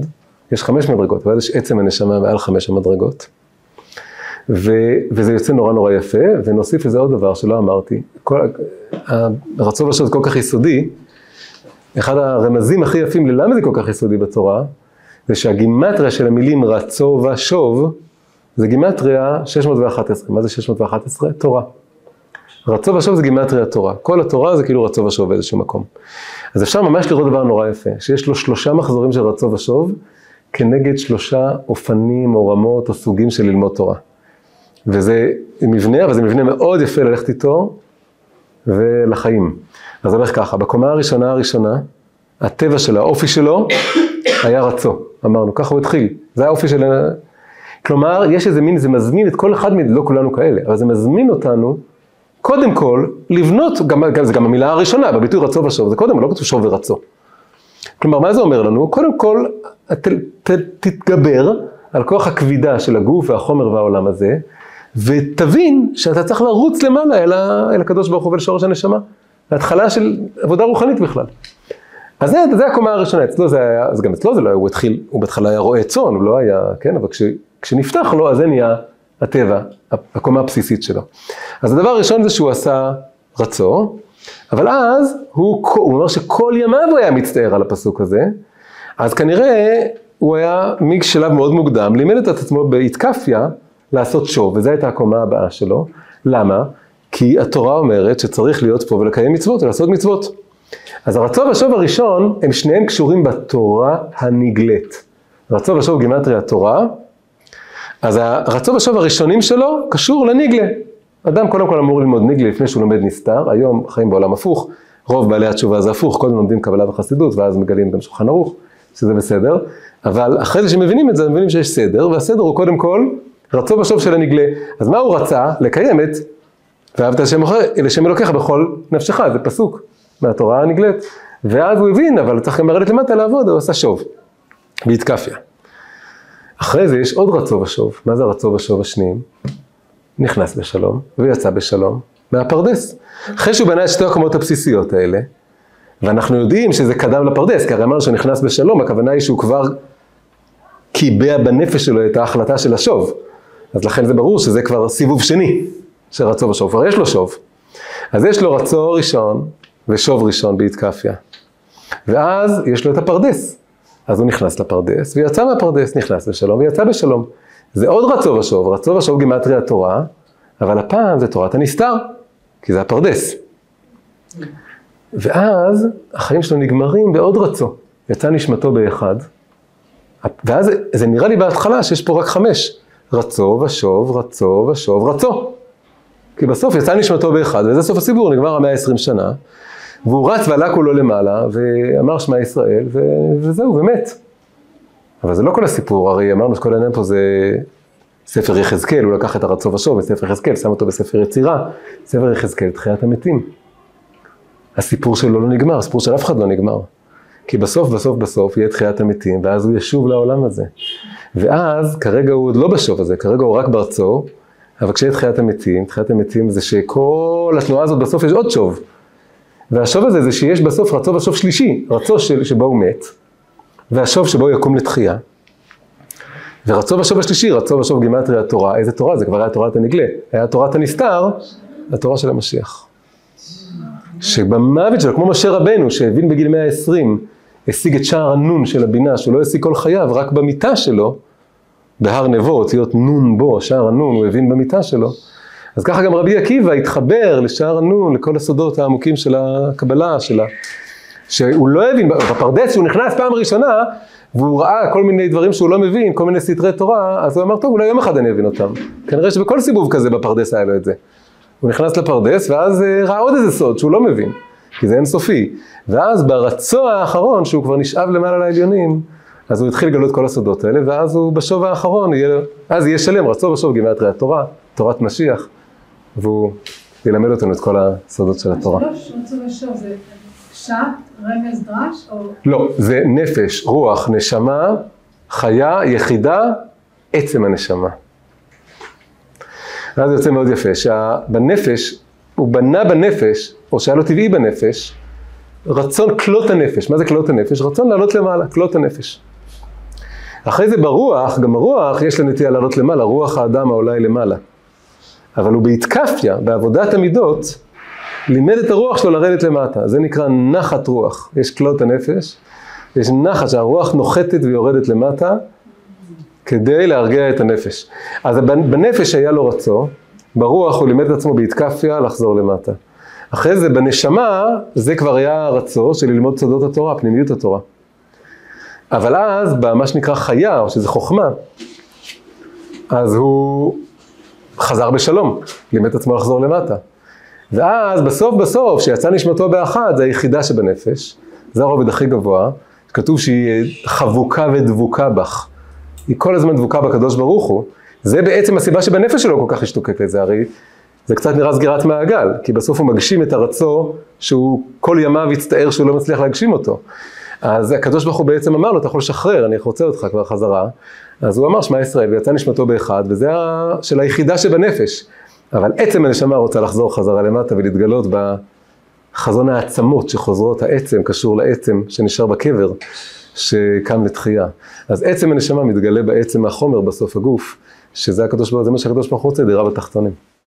יש חמש מדרגות, ואז יש עצם הנשמה מעל חמש המדרגות. ו, וזה יוצא נורא נורא יפה, ונוסיף לזה עוד דבר שלא אמרתי. כל, הרצו ושוב זה כל כך יסודי, אחד הרמזים הכי יפים ללמה זה כל כך יסודי בתורה, זה שהגימטריה של המילים רצו ושוב, זה גימטריה 611. מה זה 611? תורה. רצו ושוב זה גימטריה תורה. כל התורה זה כאילו רצו ושוב באיזשהו מקום. אז אפשר ממש לראות דבר נורא יפה, שיש לו שלושה מחזורים של רצו ושוב, כנגד שלושה אופנים או רמות או סוגים של ללמוד תורה. וזה מבנה, אבל זה מבנה מאוד יפה ללכת איתו ולחיים. אז הולך ככה, בקומה הראשונה הראשונה, הטבע של האופי שלו [coughs] היה רצו, אמרנו, ככה הוא התחיל, זה האופי של... כלומר, יש איזה מין, זה מזמין את כל אחד, לא כולנו כאלה, אבל זה מזמין אותנו, קודם כל, לבנות, גם, זה גם המילה הראשונה, בביטוי רצו ושוב, זה קודם, לא כתוב שוב ורצו. כלומר, מה זה אומר לנו? קודם כל, ת, ת, תתגבר על כוח הכבידה של הגוף והחומר והעולם הזה, ותבין שאתה צריך לרוץ למעלה אל, ה, אל הקדוש ברוך הוא ולשורש הנשמה. להתחלה של עבודה רוחנית בכלל. אז זה, זה הקומה הראשונה, אצלו זה היה, אז גם אצלו זה לא היה, הוא התחיל, הוא בהתחלה היה רועה צאן, הוא לא היה, כן, אבל כש, כשנפתח לו, אז זה נהיה הטבע, הקומה הבסיסית שלו. אז הדבר הראשון זה שהוא עשה רצו, אבל אז הוא, הוא אומר שכל ימיו הוא היה מצטער על הפסוק הזה, אז כנראה הוא היה משלב מאוד מוקדם, לימד את עצמו בהתקפיה לעשות שוב, וזו הייתה הקומה הבאה שלו. למה? כי התורה אומרת שצריך להיות פה ולקיים מצוות ולעשות מצוות. אז הרצו ושוב הראשון, הם שניהם קשורים בתורה הנגלית. רצו ושוב גימטרי התורה, אז הרצו ושוב הראשונים שלו קשור לניגלה. אדם קודם כל אמור ללמוד ניגלה לפני שהוא לומד נסתר, היום חיים בעולם הפוך, רוב בעלי התשובה זה הפוך, קודם לומדים קבלה וחסידות, ואז מגלים גם שולחן ערוך, שזה בסדר, אבל אחרי זה שמבינים את זה, מבינים שיש סדר, והסדר הוא קודם כל רצו בשוב של הנגלה. אז מה הוא רצה? לקיים את ואהבת השם לשם אלוקיך בכל נפשך, זה פסוק מהתורה הנגלית. ואז הוא הבין, אבל צריך גם לרדת למטה לעבוד, הוא עשה שוב, בהתקפיה. אחרי זה יש עוד רצו ושוב. מה זה הרצו ושוב השניים? נכנס בשלום ויצא בשלום מהפרדס. אחרי שהוא בנה את שתי הקומות הבסיסיות האלה, ואנחנו יודעים שזה קדם לפרדס, כי הרי אמרנו שהוא נכנס בשלום, הכוונה היא שהוא כבר קיבע בנפש שלו את ההחלטה של השוב. אז לכן זה ברור שזה כבר סיבוב שני של רצו ושוב, כבר יש לו שוב. אז יש לו רצו ראשון ושוב ראשון בהתקפיה. ואז יש לו את הפרדס. אז הוא נכנס לפרדס, ויצא מהפרדס, נכנס בשלום ויצא בשלום. זה עוד רצו ושוב, רצו ושוב גימטרי התורה, אבל הפעם זה תורת הנסתר, כי זה הפרדס. ואז החיים שלו נגמרים בעוד רצו. יצא נשמתו באחד, ואז זה נראה לי בהתחלה שיש פה רק חמש. רצו ושוב, רצו ושוב, רצו. כי בסוף יצא נשמתו באחד, וזה סוף הסיפור, נגמר המאה העשרים שנה, והוא רץ ועלה כולו למעלה, ואמר שמע ישראל, ו... וזהו, ומת. אבל זה לא כל הסיפור, הרי אמרנו שכל העניין פה זה ספר יחזקאל, הוא לקח את הרצו ושוב מספר יחזקאל, שם אותו בספר יצירה, ספר יחזקאל, תחיית המתים. הסיפור שלו לא נגמר, הסיפור של אף אחד לא נגמר. כי בסוף, בסוף, בסוף יהיה תחיית המתים, ואז הוא ישוב לעולם הזה. ואז, כרגע הוא עוד לא בשוב הזה, כרגע הוא רק בארצו, אבל כשיהיה תחיית המתים, תחיית המתים זה שכל התנועה הזאת בסוף יש עוד שוב. והשוב הזה זה שיש בסוף רצו ושוב שלישי, רצו של, שבו הוא מת, והשוב שבו הוא יקום לתחייה. ורצו ושוב השלישי, רצו ושוב גימטרי התורה, איזה תורה? זה כבר היה תורת הנגלה, היה תורת הנסתר, התורה של המשיח. שבמוות שלו, כמו משה רבנו, שהבין בגיל 120, השיג את שער הנון של הבינה, שהוא לא השיג כל חייו, רק במיטה שלו, בהר נבו, אותיות נון בו, שער הנון, הוא הבין במיטה שלו. אז ככה גם רבי עקיבא התחבר לשער הנון, לכל הסודות העמוקים של הקבלה, שלה, שהוא לא הבין, בפרדס שהוא נכנס פעם ראשונה, והוא ראה כל מיני דברים שהוא לא מבין, כל מיני סתרי תורה, אז הוא אמר, טוב, אולי יום אחד אני אבין אותם. כנראה שבכל סיבוב כזה בפרדס היה לו את זה. הוא נכנס לפרדס, ואז אה, ראה עוד איזה סוד שהוא לא מבין, כי זה אינסופי. ואז ברצוע האחרון, שהוא כבר נשאב למעלה לעליונים, אז הוא התחיל לגלות כל הסודות האלה, ואז הוא בשוב האחרון, יהיה, אז יהיה שלם, רצו בשוב גימטרי התורה, תורת משיח, והוא ילמד אותנו את כל הסודות של התורה. השלוש רצו ושוב זה פשט, רמז, דרש, או... לא, זה נפש, רוח, נשמה, חיה, יחידה, עצם הנשמה. ואז יוצא מאוד יפה, שבנפש, הוא בנה בנפש, או שהיה לו טבעי בנפש, רצון כלות הנפש. מה זה כלות הנפש? רצון לעלות למעלה, כלות הנפש. אחרי זה ברוח, גם הרוח יש לה נטייה לעלות למעלה, רוח האדם העולה היא למעלה. אבל הוא בהתקפיה, בעבודת המידות, לימד את הרוח שלו לרדת למטה. זה נקרא נחת רוח. יש כלות הנפש, יש נחת שהרוח נוחתת ויורדת למטה, כדי להרגיע את הנפש. אז בנפש היה לו רצו, ברוח הוא לימד את עצמו בהתקפיה לחזור למטה. אחרי זה בנשמה, זה כבר היה הרצו של ללמוד סודות התורה, פנימיות התורה. אבל אז, במה שנקרא חיה, או שזה חוכמה, אז הוא חזר בשלום, לימד את עצמו לחזור למטה. ואז בסוף בסוף, כשיצא נשמתו באחד, זה היחידה שבנפש, זה הרובד הכי גבוה, כתוב שהיא חבוקה ודבוקה בך. היא כל הזמן דבוקה בקדוש ברוך הוא. זה בעצם הסיבה שבנפש שלו כל כך השתוקק לזה, הרי זה קצת נראה סגירת מעגל, כי בסוף הוא מגשים את הרצו שהוא כל ימיו יצטער שהוא לא מצליח להגשים אותו. אז הקדוש ברוך הוא בעצם אמר לו, אתה יכול לשחרר, אני רוצה אותך כבר חזרה. אז הוא אמר, שמע ישראל, ויצא נשמתו באחד, וזה של היחידה שבנפש. אבל עצם הנשמה רוצה לחזור חזרה למטה ולהתגלות בחזון העצמות שחוזרות, העצם קשור לעצם שנשאר בקבר, שקם לתחייה. אז עצם הנשמה מתגלה בעצם החומר בסוף הגוף, שזה הקדוש ברוך הוא, זה מה שהקדוש ברוך הוא רוצה, דירה בתחתונים.